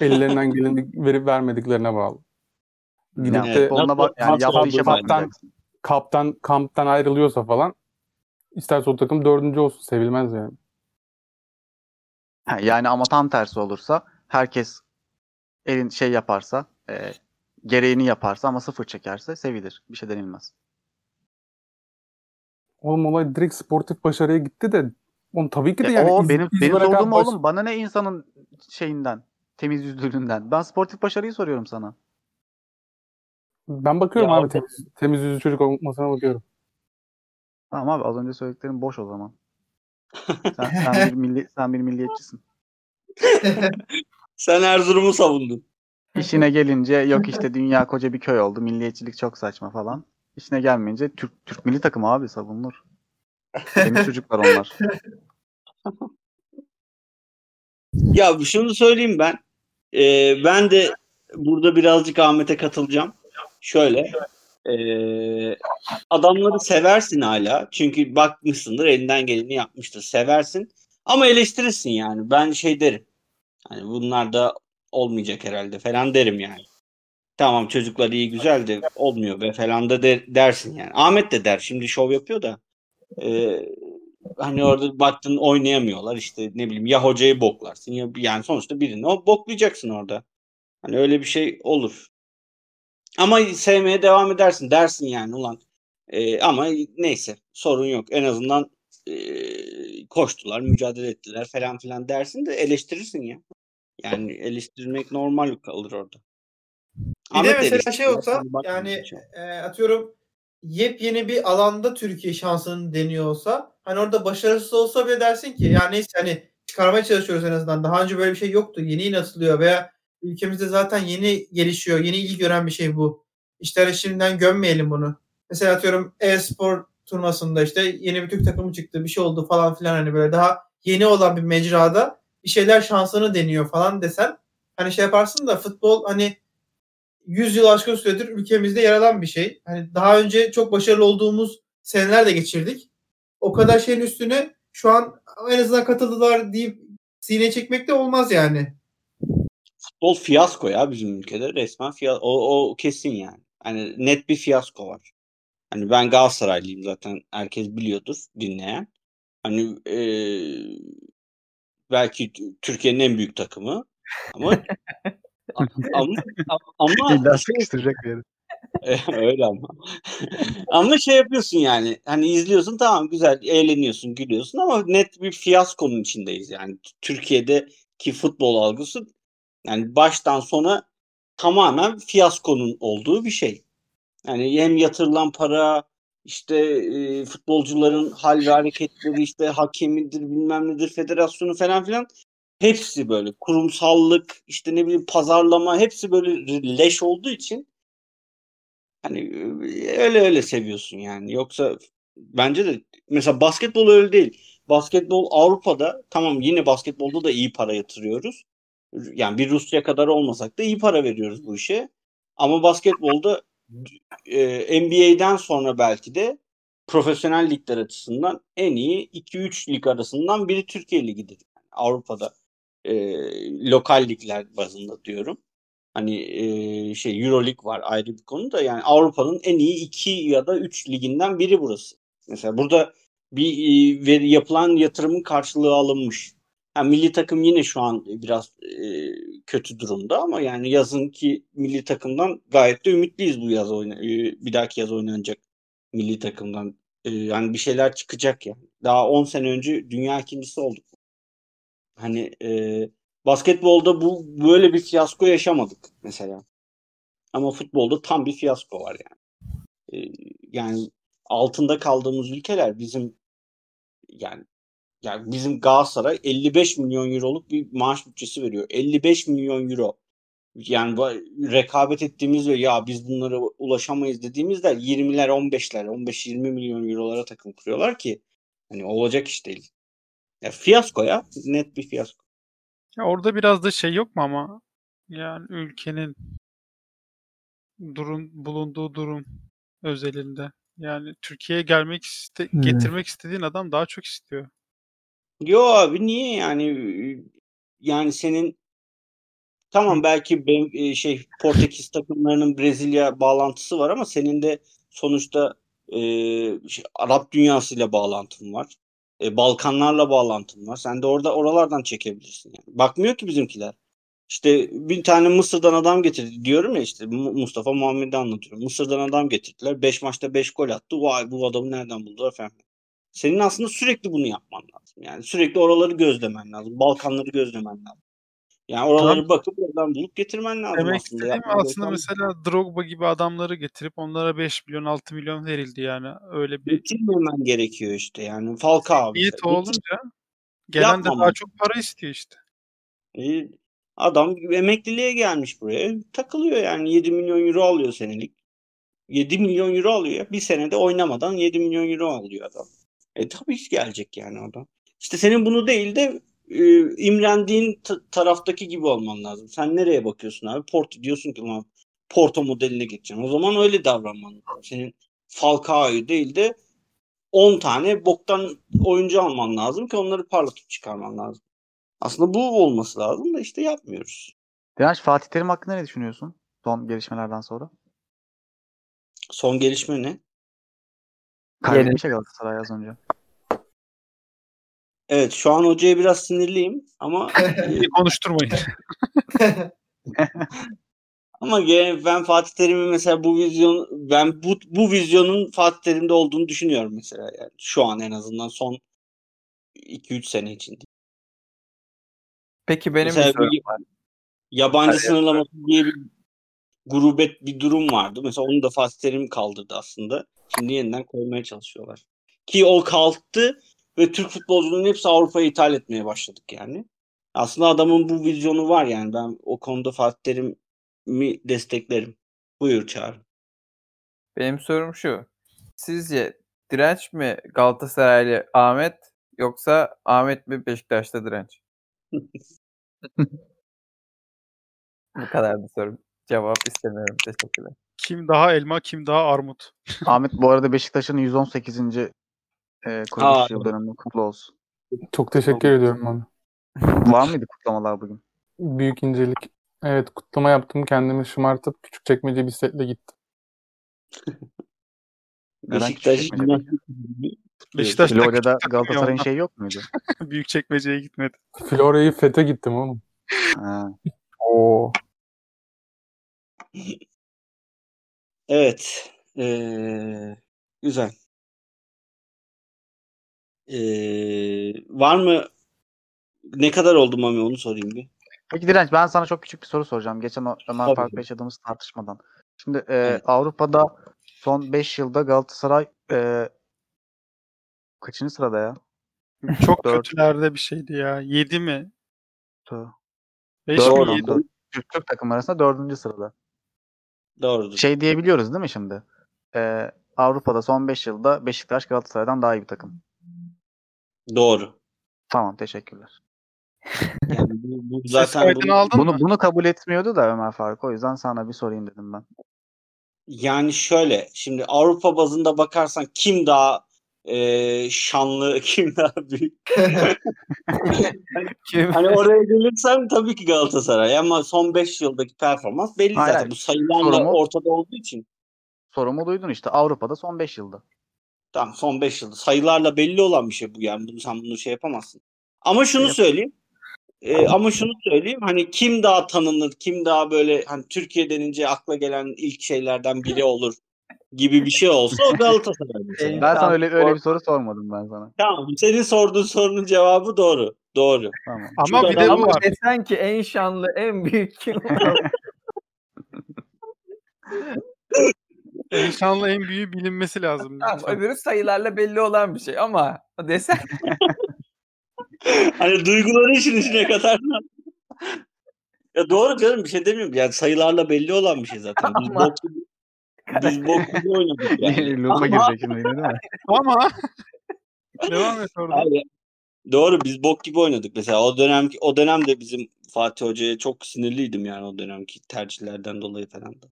Ellerinden geleni verip vermediklerine bağlı. Gidip Yani Evet, de futboluna bak yani yaptığı işe bakmayacaksın. kaptan kamptan ayrılıyorsa falan isterse o takım dördüncü olsun sevilmez yani. Ha, Yani ama tam tersi olursa herkes elin şey yaparsa e, gereğini yaparsa ama sıfır çekerse sevilir. Bir şey denilmez. Oğlum olay direkt sportif başarıya gitti de oğlum tabii ki de E, yani o iz- benim iz benim sorduğum baş- oğlum bana ne insanın şeyinden temiz yüzlülüğünden. Ben sportif başarıyı soruyorum sana. Ben bakıyorum Ya abi temiz, temiz yüzlü çocuk olmasına bakıyorum. Tamam abi az önce söylediklerim boş o zaman. *laughs* Sen, sen bir milli sen bir milliyetçisin. *laughs* Sen Erzurum'u savundun. İşine gelince yok işte dünya koca bir köy oldu. Milliyetçilik çok saçma falan. İşine gelmeyince Türk Türk milli takımı abi savunulur. Temiz çocuklar onlar. *laughs* Ya şunu söyleyeyim ben. Ee, ben de burada birazcık Ahmet'e katılacağım. Şöyle. ee, adamları seversin hala. Çünkü bakmışsındır elinden geleni yapmıştır. Seversin. Ama eleştirirsin yani. Ben şey derim. Hani bunlar da olmayacak herhalde falan derim yani. Tamam çocuklar iyi güzel de olmuyor be falan da der- dersin yani. Ahmet de der. Şimdi şov yapıyor da. Ee, hani orada baktın oynayamıyorlar işte ne bileyim ya hocayı boklarsın ya yani sonuçta birini o boklayacaksın orada. Hani öyle bir şey olur. Ama sevmeye devam edersin dersin yani ulan. Ee, ama neyse sorun yok. En azından e, koştular, mücadele ettiler falan filan dersin de eleştirirsin ya. Yani eleştirmek normal kalır orada. Bir Ahmet de mesela şey olsa yani e, atıyorum yepyeni bir alanda Türkiye şansını deniyor olsa hani orada başarısız olsa bile dersin ki ya neyse hani çıkarmaya çalışıyoruz en azından. Daha önce böyle bir şey yoktu. Yeni yeni atılıyor veya ülkemizde zaten yeni gelişiyor. Yeni ilgi gören bir şey bu. İşte hani şimdiden gömmeyelim bunu. Mesela atıyorum e-spor turnuvasında işte yeni bir Türk takımı çıktı. Bir şey oldu falan filan hani böyle daha yeni olan bir mecrada bir şeyler şansını deniyor falan desen hani şey yaparsın da futbol hani 100 yıl aşkın süredir ülkemizde yer alan bir şey. Hani daha önce çok başarılı olduğumuz seneler de geçirdik. O kadar şeyin üstüne şu an en azından katıldılar deyip sine çekmek de olmaz yani. Futbol fiyasko ya bizim ülkede resmen fiyasko. O, o kesin yani. Hani net bir fiyasko var. Hani ben Galatasaraylıyım zaten herkes biliyordur dinleyen. Hani eee, belki Türkiye'nin en büyük takımı ama *laughs* ama ama *laughs* İlla sıkıştıracak bir yere. *laughs* öyle ama. ama şey yapıyorsun yani. Hani izliyorsun tamam güzel eğleniyorsun, gülüyorsun ama net bir fiyaskonun içindeyiz yani. Türkiye'deki futbol algısı yani baştan sona tamamen fiyaskonun olduğu bir şey. Yani hem yatırılan para, işte e, futbolcuların hal ve hareketleri, işte hakemidir, bilmem nedir, federasyonu falan filan hepsi böyle kurumsallık, işte ne bileyim pazarlama hepsi böyle leş olduğu için hani e, öyle öyle seviyorsun yani. Yoksa bence de mesela basketbol öyle değil. Basketbol Avrupa'da tamam yine basketbolda da iyi para yatırıyoruz. Yani bir Rusya kadar olmasak da iyi para veriyoruz bu işe. Ama basketbolda e, NBA'den sonra belki de profesyonel ligler açısından en iyi 2-3 lig arasından biri Türkiye Ligi'dir. Avrupa'da e, lokal ligler bazında diyorum. Hani e, şey Euroleague var ayrı bir konu da yani Avrupa'nın en iyi 2 ya da 3 liginden biri burası. Mesela burada bir e, veri, yapılan yatırımın karşılığı alınmış. Ha, milli takım yine şu an biraz e, kötü durumda ama yani yazın ki milli takımdan gayet de ümitliyiz bu yaz oyna, e, bir dahaki yaz oynanacak milli takımdan. E, yani bir şeyler çıkacak yani. Daha 10 sene önce dünya ikincisi olduk. Hani e, basketbolda bu böyle bir fiyasko yaşamadık mesela. Ama futbolda tam bir fiyasko var yani. E, yani altında kaldığımız ülkeler bizim yani yani bizim Galatasaray 55 milyon euroluk bir maaş bütçesi veriyor. 55 milyon euro. Yani rekabet ettiğimiz ve ya biz bunlara ulaşamayız dediğimizde 20'ler 15'ler 15-20 milyon eurolara takım kuruyorlar ki hani olacak iş değil. Ya fiyasko ya net bir fiyasko. Ya orada biraz da şey yok mu ama yani ülkenin durum bulunduğu durum özelinde. Yani Türkiye'ye gelmek iste, Hmm. getirmek istediğin adam daha çok istiyor. Yo abi niye yani yani senin tamam belki ben, e, şey Portekiz takımlarının Brezilya bağlantısı var ama senin de sonuçta e, şey, Arap dünyasıyla bağlantın var. E, Balkanlarla bağlantın var. Sen de orada oralardan çekebilirsin yani. Bakmıyor ki bizimkiler. İşte bir tane Mısır'dan adam getirdi diyorum ya işte Mu- Mustafa Muhammed'i anlatıyorum. Mısır'dan adam getirdiler. 5 maçta 5 gol attı. Vay bu adamı nereden buldular falan. Senin aslında sürekli bunu yapman lazım. Yani sürekli oraları gözlemen lazım. Balkanları gözlemen lazım. Yani oraları Tamam. bakıp oradan bulup getirmen lazım Demek aslında. Yapman aslında gereken- mesela Drogba gibi adamları getirip onlara 5 milyon 6 milyon verildi yani. Öyle bir Getirmemen gerekiyor işte yani. Falcao niyet mesela. olunca gelen de daha çok para istiyor işte. E, Adam emekliliğe gelmiş buraya. Takılıyor yani 7 milyon euro alıyor senelik. 7 milyon euro alıyor. Bir senede oynamadan 7 milyon euro alıyor adam. E tabii ki gelecek yani oradan. İşte senin bunu değil de e, imrendiğin t- taraftaki gibi olman lazım. Sen nereye bakıyorsun abi? Porto diyorsun ki "Ulan Porto modeline geçeceğim. O zaman öyle davranman lazım. Senin Falcao'yu değil de 10 tane boktan oyuncu alman lazım ki onları parlatıp çıkarman lazım. Aslında bu olması lazım da işte yapmıyoruz. Direnç Fatih Terim hakkında ne düşünüyorsun? Son gelişmelerden sonra. Son gelişme ne? Kaybetmiş Galatasaray az önce. Evet şu an hocaya biraz sinirliyim ama *laughs* e, konuşturmayın. *laughs* ama ben Fatih Terim'in mesela bu vizyon ben bu bu vizyonun Fatih Terim'de olduğunu düşünüyorum mesela yani şu an en azından son 2-3 sene için. Peki benim Mesela bir sorum bir- var. Yabancı Hayır. sınırlaması diye bir grubet bir durum vardı. Mesela onu da Fatih Terim kaldırdı aslında. Şimdi yeniden koymaya çalışıyorlar. Ki o kalktı ve Türk futbolcularının hepsi Avrupa'ya ithal etmeye başladık yani. Aslında adamın bu vizyonu var yani. Ben o konuda Fatih Terim'i desteklerim. Buyur Çağrı. Benim sorum şu. Sizce direnç mi Galatasaraylı Ahmet yoksa Ahmet mi Beşiktaş'ta direnç? *laughs* Bu kadardı sorum. Cevap istemiyorum. Teşekkürler. Kim daha elma, kim daha armut. Ahmet bu arada Beşiktaş'ın 118. E, Aa, kuruluş yıl dönümü kutlu olsun. Çok teşekkür ediyorum abi. Var mıydı kutlamalar bugün? Büyük incelik. Evet kutlama yaptım. Kendimi şımartıp küçük çekmece bisikletle gittim. Beşiktaş? Beşiktaş'ta Florya'da Galatasaray'ın ya, şeyi yok muydu? *laughs* Büyük çekmeceye gitmedi. Florya'yı fete gittim oğlum. Ha. Oo. Evet. Ee, güzel. Ee, var mı ne kadar oldu Mami onu sorayım bir. Peki Direnç ben sana çok küçük bir soru soracağım. Geçen o Ömer. Faruk'la yaşadığımız tartışmadan. Şimdi e, Evet. Avrupa'da son 5 yılda Galatasaray e, kaçıncı sırada ya? Çok kötülerde bir şeydi ya. 7 mi? Tö- 5 Doğru. mi 7? Dört. Türk, Türk takım arasında dördüncü sırada. Doğrudur. Şey diyebiliyoruz değil mi şimdi? E, Avrupa'da son 5 yılda Beşiktaş Galatasaray'dan daha iyi bir takım. Doğru. Tamam teşekkürler. Yani bu, bu *laughs* zaten bunu- aldın mı? Bunu bunu kabul etmiyordu da Ömer Faruk. O yüzden sana bir sorayım dedim ben. Yani şöyle şimdi Avrupa bazında bakarsan kim daha e, şanlı, *laughs* kim daha büyük? *laughs* Kim? Hani oraya gelirsen tabii ki Galatasaray ama son 5 yıldaki performans belli Hayır, zaten. Bu sayılarla Sorumu- ortada olduğu için. Sorumu duydun işte. Avrupa'da son 5 yılda. Tamam son 5 yılda. Sayılarla belli olan bir şey bu yani. Bunu, sen bunu şey yapamazsın. Ama şunu söyleyeyim. E, ama şunu söyleyeyim. Hani kim daha tanınır, kim daha böyle hani Türkiye denince akla gelen ilk şeylerden biri olur gibi bir şey olsa o Galatasaray. *laughs* Ben sana öyle öyle bir soru sormadım ben sana. Tamam. Senin sorduğun sorunun cevabı doğru. Doğru. Tamam. Ama bir de bu var. desen ki en şanlı, en büyük kim? *laughs* En şanlı en büyüğü bilinmesi lazım. tamam, öbürü sayılarla belli olan bir şey ama desen Hani duyguları işin içine katarsan. ya doğru canım bir şey demiyorum. Yani sayılarla belli olan bir şey zaten. Biz Ama- bok gibi, biz bok gibi oynadık yani. Loop'a Ama- girecek şimdi değil mi? Ama devam et orada. Hayır. Doğru biz bok gibi oynadık mesela o dönem o dönemde bizim Fatih Hoca'ya çok sinirliydim yani o dönemki tercihlerden dolayı falan da.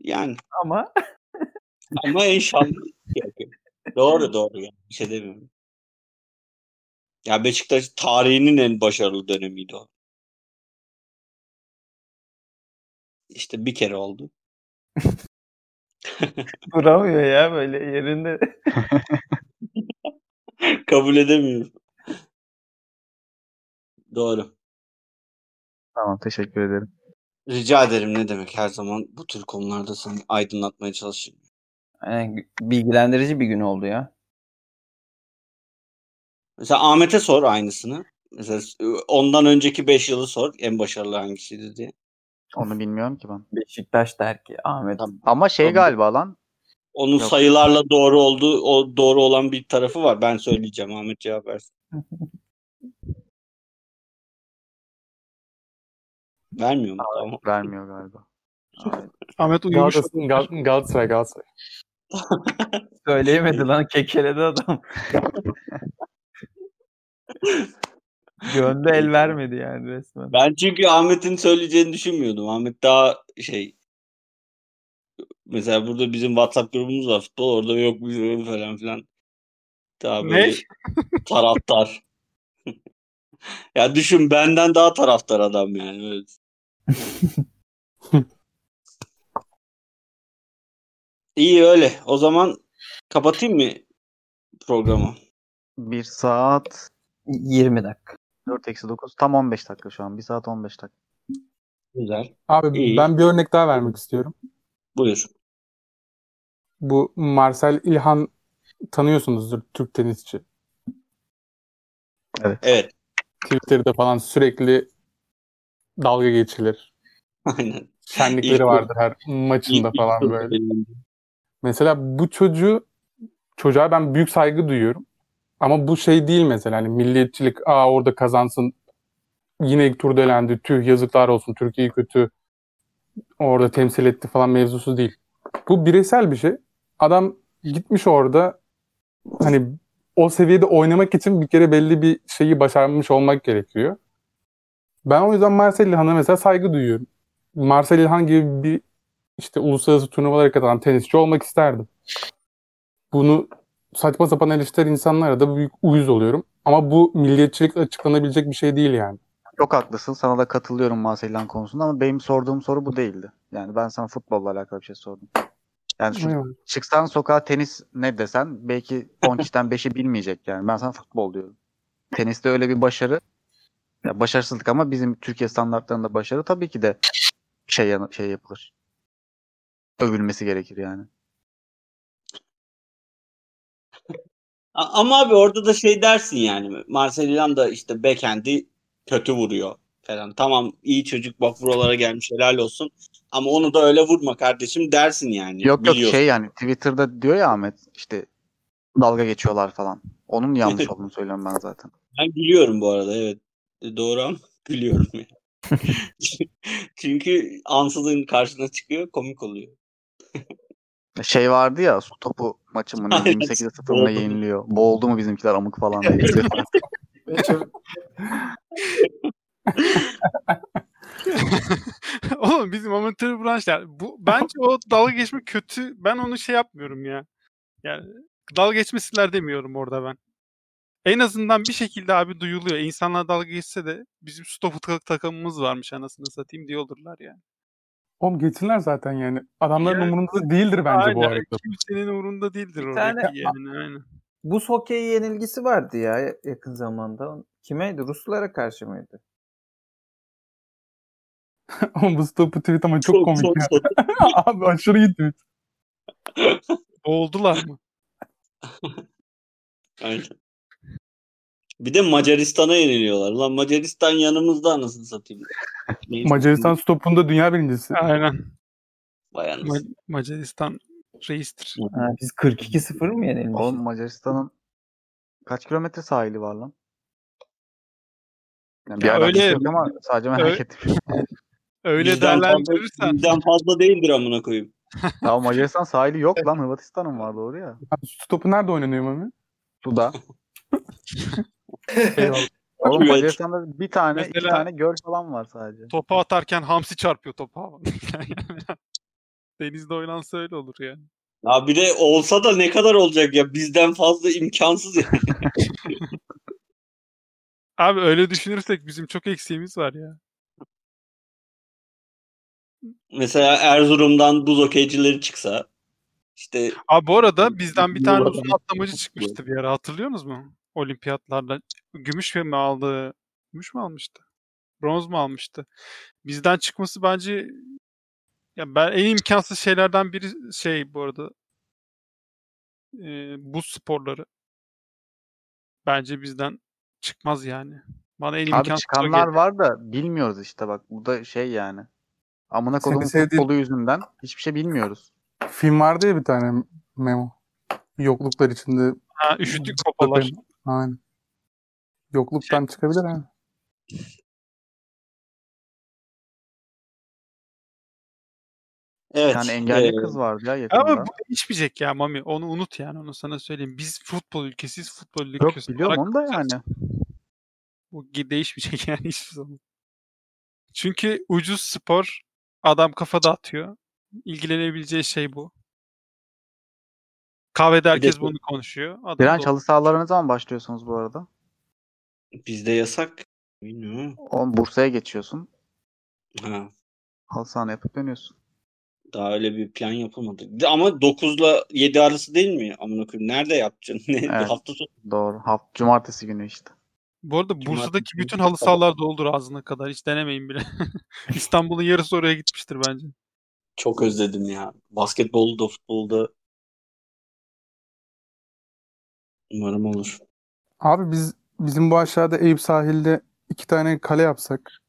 Yani ama ama en şanlı doğru doğru yani bir şey demiyorum. Ya Beşiktaş tarihinin en başarılı dönemiydi o. İşte bir kere oldu. *laughs* duramıyor ya böyle yerinde. *laughs* Kabul edemiyorum. Doğru. Tamam teşekkür ederim. Rica ederim ne demek her zaman bu tür konularda seni aydınlatmaya çalışırım. Yani bilgilendirici bir gün oldu ya. Mesela Ahmet'e sor aynısını. Mesela ondan önceki 5 yılı sor en başarılı hangisiydi diye. Onu bilmiyorum ki ben. Beşiktaş der ki Ahmet Tamam. Ama şey Tabii. galiba lan. Onun Yok. sayılarla doğru olduğu, o doğru olan bir tarafı var. Ben söyleyeceğim Ahmet cevap versin. *laughs* Vermiyor mu? Tamam. Vermiyor galiba. Ahmet uyumuş. Galatasaray, Gal- Galatasaray, Galatasaray. *laughs* Söyleyemedi lan kekeledi adam. *laughs* Gönde el vermedi yani resmen. Ben çünkü Ahmet'in söyleyeceğini düşünmüyordum. Ahmet daha şey mesela burada bizim WhatsApp grubumuz var futbol orada yok bizim falan filan. Daha Ne? böyle taraftar. *laughs* ya düşün benden daha taraftar adam yani. Evet. İyi öyle. O zaman kapatayım mı programı? 1 saat 20 dakika. 4 eksi 9 tam 15 dakika şu an. 1 saat 15 dakika. Güzel. Abi İyi. ben bir örnek daha vermek istiyorum. Buyur. Bu Marcel İlhan tanıyorsunuzdur Türk tenisçi. Evet. Twitter'da falan sürekli dalga geçilir. Aynen. Şenlikleri İlk- vardır her maçında İlk- falan ilk- böyle. Mesela bu çocuğu çocuğa ben büyük saygı duyuyorum. Ama bu şey değil mesela hani milliyetçilik aa orada kazansın yine ilk turda elendi tüh yazıklar olsun Türkiye kötü orada temsil etti falan mevzusu değil. Bu bireysel bir şey. Adam gitmiş orada hani o seviyede oynamak için bir kere belli bir şeyi başarmış olmak gerekiyor. Ben o yüzden Marcel İlhan'a mesela saygı duyuyorum. Marcel İlhan gibi bir işte uluslararası turnuvalara katılan tenisçi olmak isterdim. Bunu saçma sapan eleştiren insanlara da büyük uyuz oluyorum. Ama bu milliyetçilikle açıklanabilecek bir şey değil yani. Çok haklısın. Sana da katılıyorum Marcelian konusunda ama benim sorduğum soru bu değildi. Yani ben sana futbolla alakalı bir şey sordum. Yani şu Eyvallah. çıksan sokağa tenis ne desen belki 10 kişiden 5'i bilmeyecek yani. Ben sana futbol diyorum. Teniste öyle bir başarı ya başarısızlık ama bizim Türkiye standartlarında başarı tabii ki de şey şey yapılır. Övülmesi gerekir yani. Ama abi orada da şey dersin yani. Marcel İlhan da işte backhand'i kötü vuruyor falan. Tamam iyi çocuk bak buralara gelmiş helal olsun. Ama onu da öyle vurma kardeşim dersin yani. Yok yok Biliyorsun. şey yani Twitter'da diyor ya Ahmet işte dalga geçiyorlar falan. Onun yanlış *laughs* olduğunu söylüyorum ben zaten. Ben gülüyorum bu arada evet. E, Doğru ama *laughs* gülüyorum ya. *laughs* Çünkü ansızın karşına çıkıyor komik oluyor. Şey vardı ya su topu maçı mı ne Aynen, 28'e 0 boğuldu. mı yeniliyor. Boğuldu mu bizimkiler amık falan diye. *laughs* Oğlum bizim amatör branşlar. Bu bence o dalga geçme kötü. Ben onu şey yapmıyorum ya. Yani dalga geçmesinler demiyorum orada ben. En azından bir şekilde abi duyuluyor. İnsanlar dalga geçse de bizim stopu tak- takımımız varmış anasını satayım diyorlarlar yani. Oğlum geçsinler zaten yani. Adamların Yani- umurunda değildir bence bu Aynen, hareket. Kimsenin umurunda değildir Bir oradaki tane- yani. Aynen. Buz hokeyi yenilgisi vardı ya yakın zamanda. Kimeydi? Ruslara karşı mıydı? *laughs* Ama bu stopu tweet ama çok, komik çok, ya. çok- *laughs* Abi aşırı iyi tweet. Boğuldular mı? *laughs* Aynen. Bir de Macaristan'a yeniliyorlar. Lan Macaristan yanımızda anasını satayım. *laughs* Macaristan stopunda dünya birincisi. Aynen. Vay anasını. Ma- Macaristan reistir. Ha, biz 42-0 mı yenilmişiz? Oğlum Macaristan'ın kaç kilometre sahili var lan? Yani Ya öyle- ama sadece merak *laughs* öyle- ettim. Öyle değerlendirirsen bizden fazla değildir amına koyayım. *laughs* Ya Macaristan sahili yok lan Hırvatistan'ın var doğru ya. Abi, stopu nerede oynanıyor Mami? Suda. Eyvallah. *laughs* Oğlum. Macaristan'da bir tane iki Mesela- tane göl falan var sadece. topu atarken hamsi çarpıyor topa. *laughs* Denizde oynansa öyle olur yani. Ya bir de olsa da ne kadar olacak ya bizden fazla imkansız ya. *laughs* Abi öyle düşünürsek bizim çok eksiğimiz var ya. Mesela Erzurum'dan buz okeycileri çıksa işte Abi bu arada bizden bir tane uzun atlamacı çıkmıştı bir ara hatırlıyor musunuz? Olimpiyatlarda gümüş mi aldı? Gümüş mü almıştı? Bronz mu almıştı? Bizden çıkması bence ya ben en imkansız şeylerden biri şey bu arada e, buz sporları. Bence bizden çıkmaz yani. Bana en Abi imkansız çıkanlar var da bilmiyoruz işte bak. Bu da şey yani. Amına kodumun sevdiğin- futbolu yüzünden hiçbir şey bilmiyoruz. Film vardı ya bir tane Memo. Yokluklar içinde. Ha, üşüttük kopalar. Aynen. Yokluktan çıkabilir ha. Evet. tane engelli e, kız vardı ya yakında. Ama bu değişmeyecek ya Mami. Onu unut yani. Onu sana söyleyeyim. Biz futbol ülkesiyiz. Futbol Yok ülkesi biliyorum olarak onu da yani. Bu değişmeyecek *laughs* yani hiçbir zaman. Çünkü ucuz spor adam kafa dağıtıyor. İlgilenebileceği şey bu. Kahvede herkes bunu konuşuyor. Adam Direnç halı sahalara ne zaman başlıyorsunuz bu arada? Bizde yasak. Bilmiyorum. On Bursa'ya geçiyorsun. Ha. Halı sahana yapıp dönüyorsun. Daha öyle bir plan yapılmadı. Ama 9'la 7 arası değil mi? Amına koyayım. Nerede yapacaksın? *laughs* Ne? Evet. Hafta sonu. Doğru. Haft cumartesi günü işte. Bu arada Cumartesi Bursa'daki bütün halı sahalar doldur ağzına kadar. Hiç denemeyin bile. *laughs* İstanbul'un yarısı oraya gitmiştir bence. Çok özledim ya. Basketbolu da futbolda. Umarım olur. Abi biz bizim bu aşağıda Eyüp sahilde iki tane kale yapsak.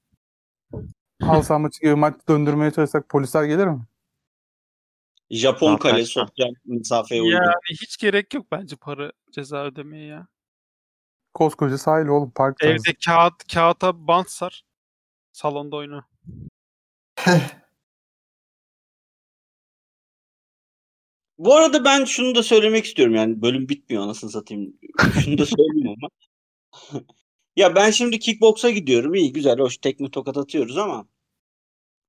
Halı saha maçı gibi maç döndürmeye çalışsak polisler gelir mi? Japon kale sosyal mesafeye uygun. Yani hiç gerek yok bence para ceza ödemeye ya. Koskoca sahil oğlum park tarzı. Evde kağıt kağıta bant sar. Salonda oyna. *laughs* Bu arada ben şunu da söylemek istiyorum yani bölüm bitmiyor anasını satayım. Şunu da söyleyeyim ama. *laughs* ya ben şimdi kickboksa gidiyorum. İyi güzel hoş tekme tokat atıyoruz ama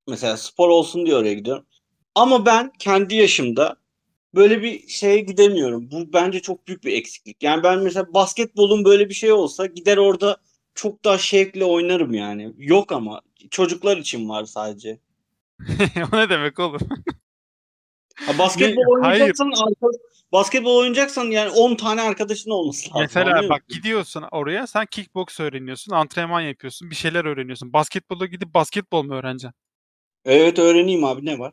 mesela spor olsun diye oraya gidiyorum. Ama ben kendi yaşımda böyle bir şeye gidemiyorum. Bu bence çok büyük bir eksiklik. Yani ben mesela basketbolun böyle bir şey olsa gider orada çok daha şevkle oynarım yani. Yok ama çocuklar için var sadece. *laughs* o ne demek oğlum? Ha, basketbol oynayacaksan arka- basketbol oynayacaksan yani 10 tane arkadaşın olması lazım. Mesela bak gidiyorsun oraya sen kickbox öğreniyorsun, antrenman yapıyorsun, bir şeyler öğreniyorsun. Basketbola gidip basketbol mu öğreneceksin? Evet öğreneyim abi ne var?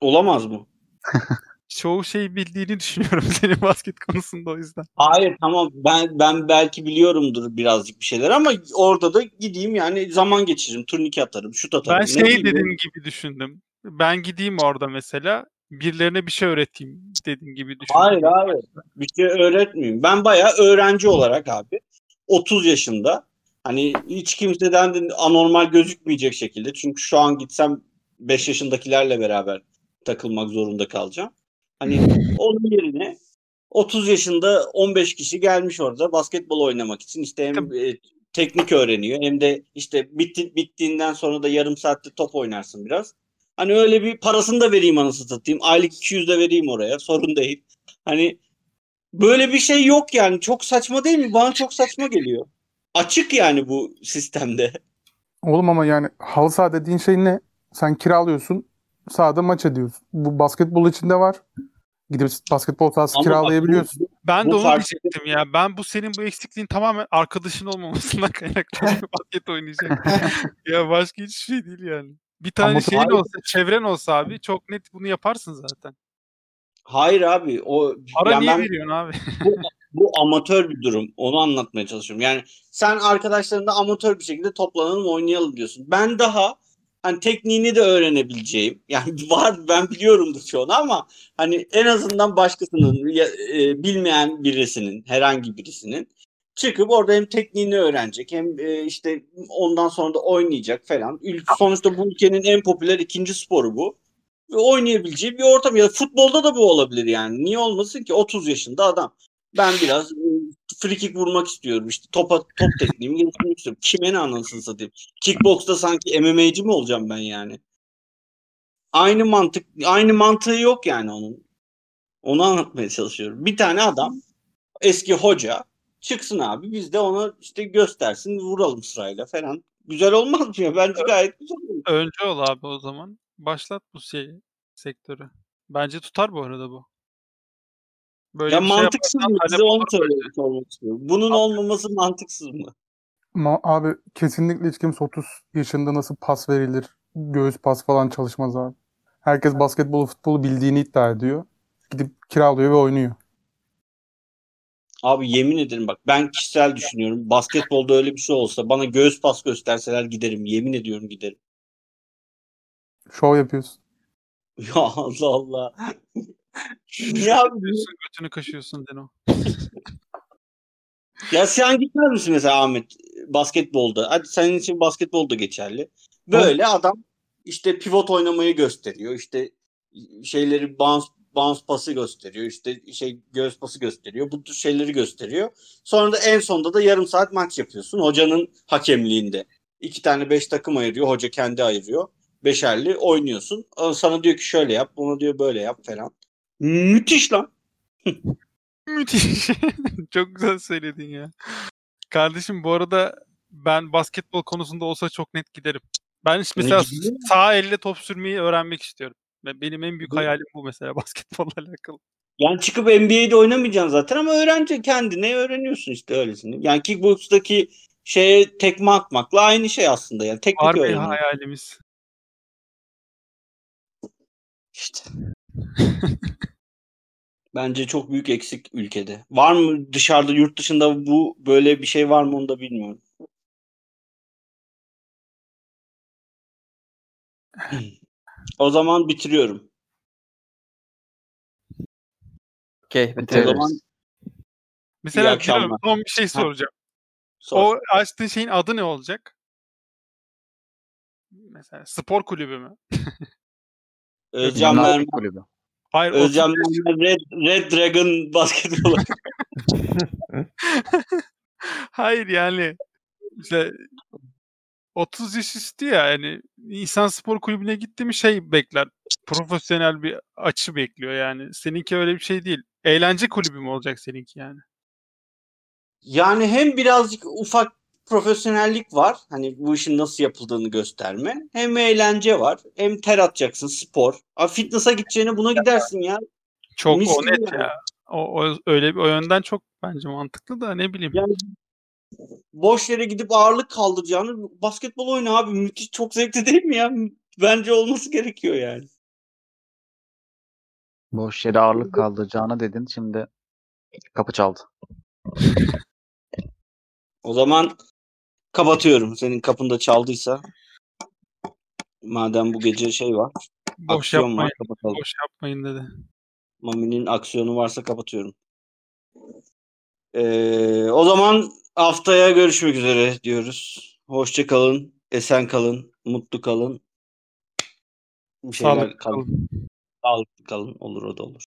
Olamaz mı? *laughs* Çoğu şeyi bildiğini *laughs* düşünüyorum senin basket konusunda o yüzden. Hayır tamam ben ben belki biliyorumdur birazcık bir şeyler ama orada da gideyim yani zaman geçiririm, turnike atarım, şut atarım. Ben şey bileyim. dediğim gibi düşündüm. Ben gideyim orada mesela birilerine bir şey öğreteyim dediğim gibi düşündüm. Hayır hayır. Bir şey öğretmeyeyim. Ben bayağı öğrenci olarak abi 30 yaşında hani hiç kimseden de anormal gözükmeyecek şekilde çünkü şu an gitsem 5 yaşındakilerle beraber takılmak zorunda kalacağım. Hani onun yerine 30 yaşında 15 kişi gelmiş orada basketbol oynamak için işte hem e, teknik öğreniyor hem de işte bitti, bittiğinden sonra da yarım saatte top oynarsın biraz. Hani öyle bir parasını da vereyim anasını satayım. Aylık 200 de vereyim oraya. Sorun değil. Hani böyle bir şey yok yani. Çok saçma değil mi? Bana çok saçma geliyor. Açık yani bu sistemde. Oğlum ama yani halı saha dediğin şey ne? Sen kiralıyorsun, sahada maç ediyorsun. Bu basketbol içinde var. Gidip basketbol sahası Ama bak, kiralayabiliyorsun. bu- Ben de Bu onu farklı- diyecektim ya. Ben bu senin bu eksikliğin tamamen arkadaşın olmamasından *laughs* kaynaklanıyor. Basket oynayacak. *laughs* ya başka hiçbir şey değil yani. Bir tane Ama- şeyin Hayır. olsa, çevren olsa abi çok net bunu yaparsın zaten. Hayır abi. O Para yani niye ben- veriyorsun abi? bu amatör bir durum. Onu anlatmaya çalışıyorum. Yani sen arkadaşlarınla amatör bir şekilde toplanalım oynayalım diyorsun. Ben daha hani tekniğini de öğrenebileceğim. Yani *laughs* var ben biliyorumdur çoğunu ama hani en azından başkasının e, bilmeyen birisinin herhangi birisinin çıkıp orada hem tekniğini öğrenecek hem e, işte ondan sonra da oynayacak falan. Sonuçta bu ülkenin en popüler ikinci sporu bu. Ve oynayabileceği bir ortam. Ya futbolda da bu olabilir yani. Niye olmasın ki? 30 yaşında adam. Ben biraz e, free kick vurmak istiyorum işte. Topa, top tekniğimi geliştirmek istiyorum. Kime ne anasını satayım? Kickbox'ta sanki MMA'ci mi olacağım ben yani? Aynı mantık, aynı mantığı yok yani onun. Onu anlatmaya çalışıyorum. Bir tane adam eski hoca çıksın abi biz de ona işte göstersin vuralım sırayla falan. Güzel olmaz mı ya? Bence gayet güzel olur. Önce ol abi o zaman. Başlat bu şeyi, sektörü. Bence tutar bu arada bu. Böyle Ya bir şey mantıksız mı? talep Size onu sormak istiyorum. Bunun olmaması mantıksız mı? Ma- abi kesinlikle hiç kimse 30 yaşında nasıl pas verilir, göğüs pas falan çalışmaz abi. Herkes basketbolu, futbolu bildiğini iddia ediyor. Gidip kiralıyor ve oynuyor. Abi yemin ederim bak ben kişisel düşünüyorum. Basketbolda öyle bir şey olsa bana göğüs pas gösterseler giderim. Yemin ediyorum giderim. Şov yapıyorsun. *laughs* Ya Allah Allah. Ya, abi, Diyorsun, götünü kaşıyorsun Deno. ya sen gitmez misin mesela Ahmet basketbolda? Hadi senin için basketbol da geçerli. Böyle adam işte pivot oynamayı gösteriyor. İşte şeyleri bounce, bounce pası gösteriyor. İşte şey göğüs pası gösteriyor. Bu tür şeyleri gösteriyor. Sonra da en sonunda da yarım saat maç yapıyorsun. Hocanın hakemliğinde. İki tane beş takım ayırıyor. Hoca kendi ayırıyor. Beşerli oynuyorsun. Sana diyor ki şöyle yap. Buna diyor böyle yap falan. Müthiş lan. Müthiş. *laughs* çok güzel söyledin ya. Kardeşim bu arada ben basketbol konusunda olsa çok net giderim. Ben işte mesela sağ elle top sürmeyi öğrenmek istiyorum. Benim en büyük hayalim bu mesela *laughs* basketbolla alakalı. Yani çıkıp NBA'de oynamayacaksın zaten ama öğrenci kendine öğreniyorsun işte öylesini. Yani kickbox'taki şeye tekme atmakla aynı şey aslında yani teknik Var öğreniyor. hayalimiz. İşte. *laughs* Bence çok büyük eksik ülkede. Var mı dışarıda yurt dışında bu böyle bir şey var mı onu da bilmiyorum. O zaman bitiriyorum. Okey O bitiririz. zaman Mesela akşamlar. Son bir şey soracağım. sor. O açtığın şeyin adı ne olacak? Mesela spor kulübü mü? Özcan Yunan Mermer, kulübü. Hayır Özcan 35 Mermer Red, Red Dragon basketbol. *laughs* Hayır yani işte 30 yaş üstü ya yani insan spor kulübüne gitti mi şey bekler. Profesyonel bir açı bekliyor yani. Seninki öyle bir şey değil. Eğlence kulübü mü olacak seninki yani? Yani hem birazcık ufak profesyonellik var. Hani bu işin nasıl yapıldığını gösterme. Hem eğlence var. Hem ter atacaksın spor. A, fitness'a gideceğine buna gidersin ya. Çok Mis o net yani. ya. O, o öyle bir o yönden çok bence mantıklı da ne bileyim. Yani boş yere gidip ağırlık kaldıracağını basketbol oyna abi. Müthiş çok zevkli değil mi ya? Bence olması gerekiyor yani. Boş yere ağırlık kaldıracağına dedin. Şimdi kapı çaldı. O zaman kapatıyorum. Senin kapında çaldıysa. Madem bu gece şey var. boş aksiyon yapmayın. var kapatalım. Boş yapmayın dedi. Mami'nin aksiyonu varsa kapatıyorum. Ee, o zaman haftaya görüşmek üzere diyoruz. Hoşça kalın, esen kalın, mutlu kalın. Bir şeyler Sağlıklı kalın. kalın. Sağlıklı kalın. Olur o da olur.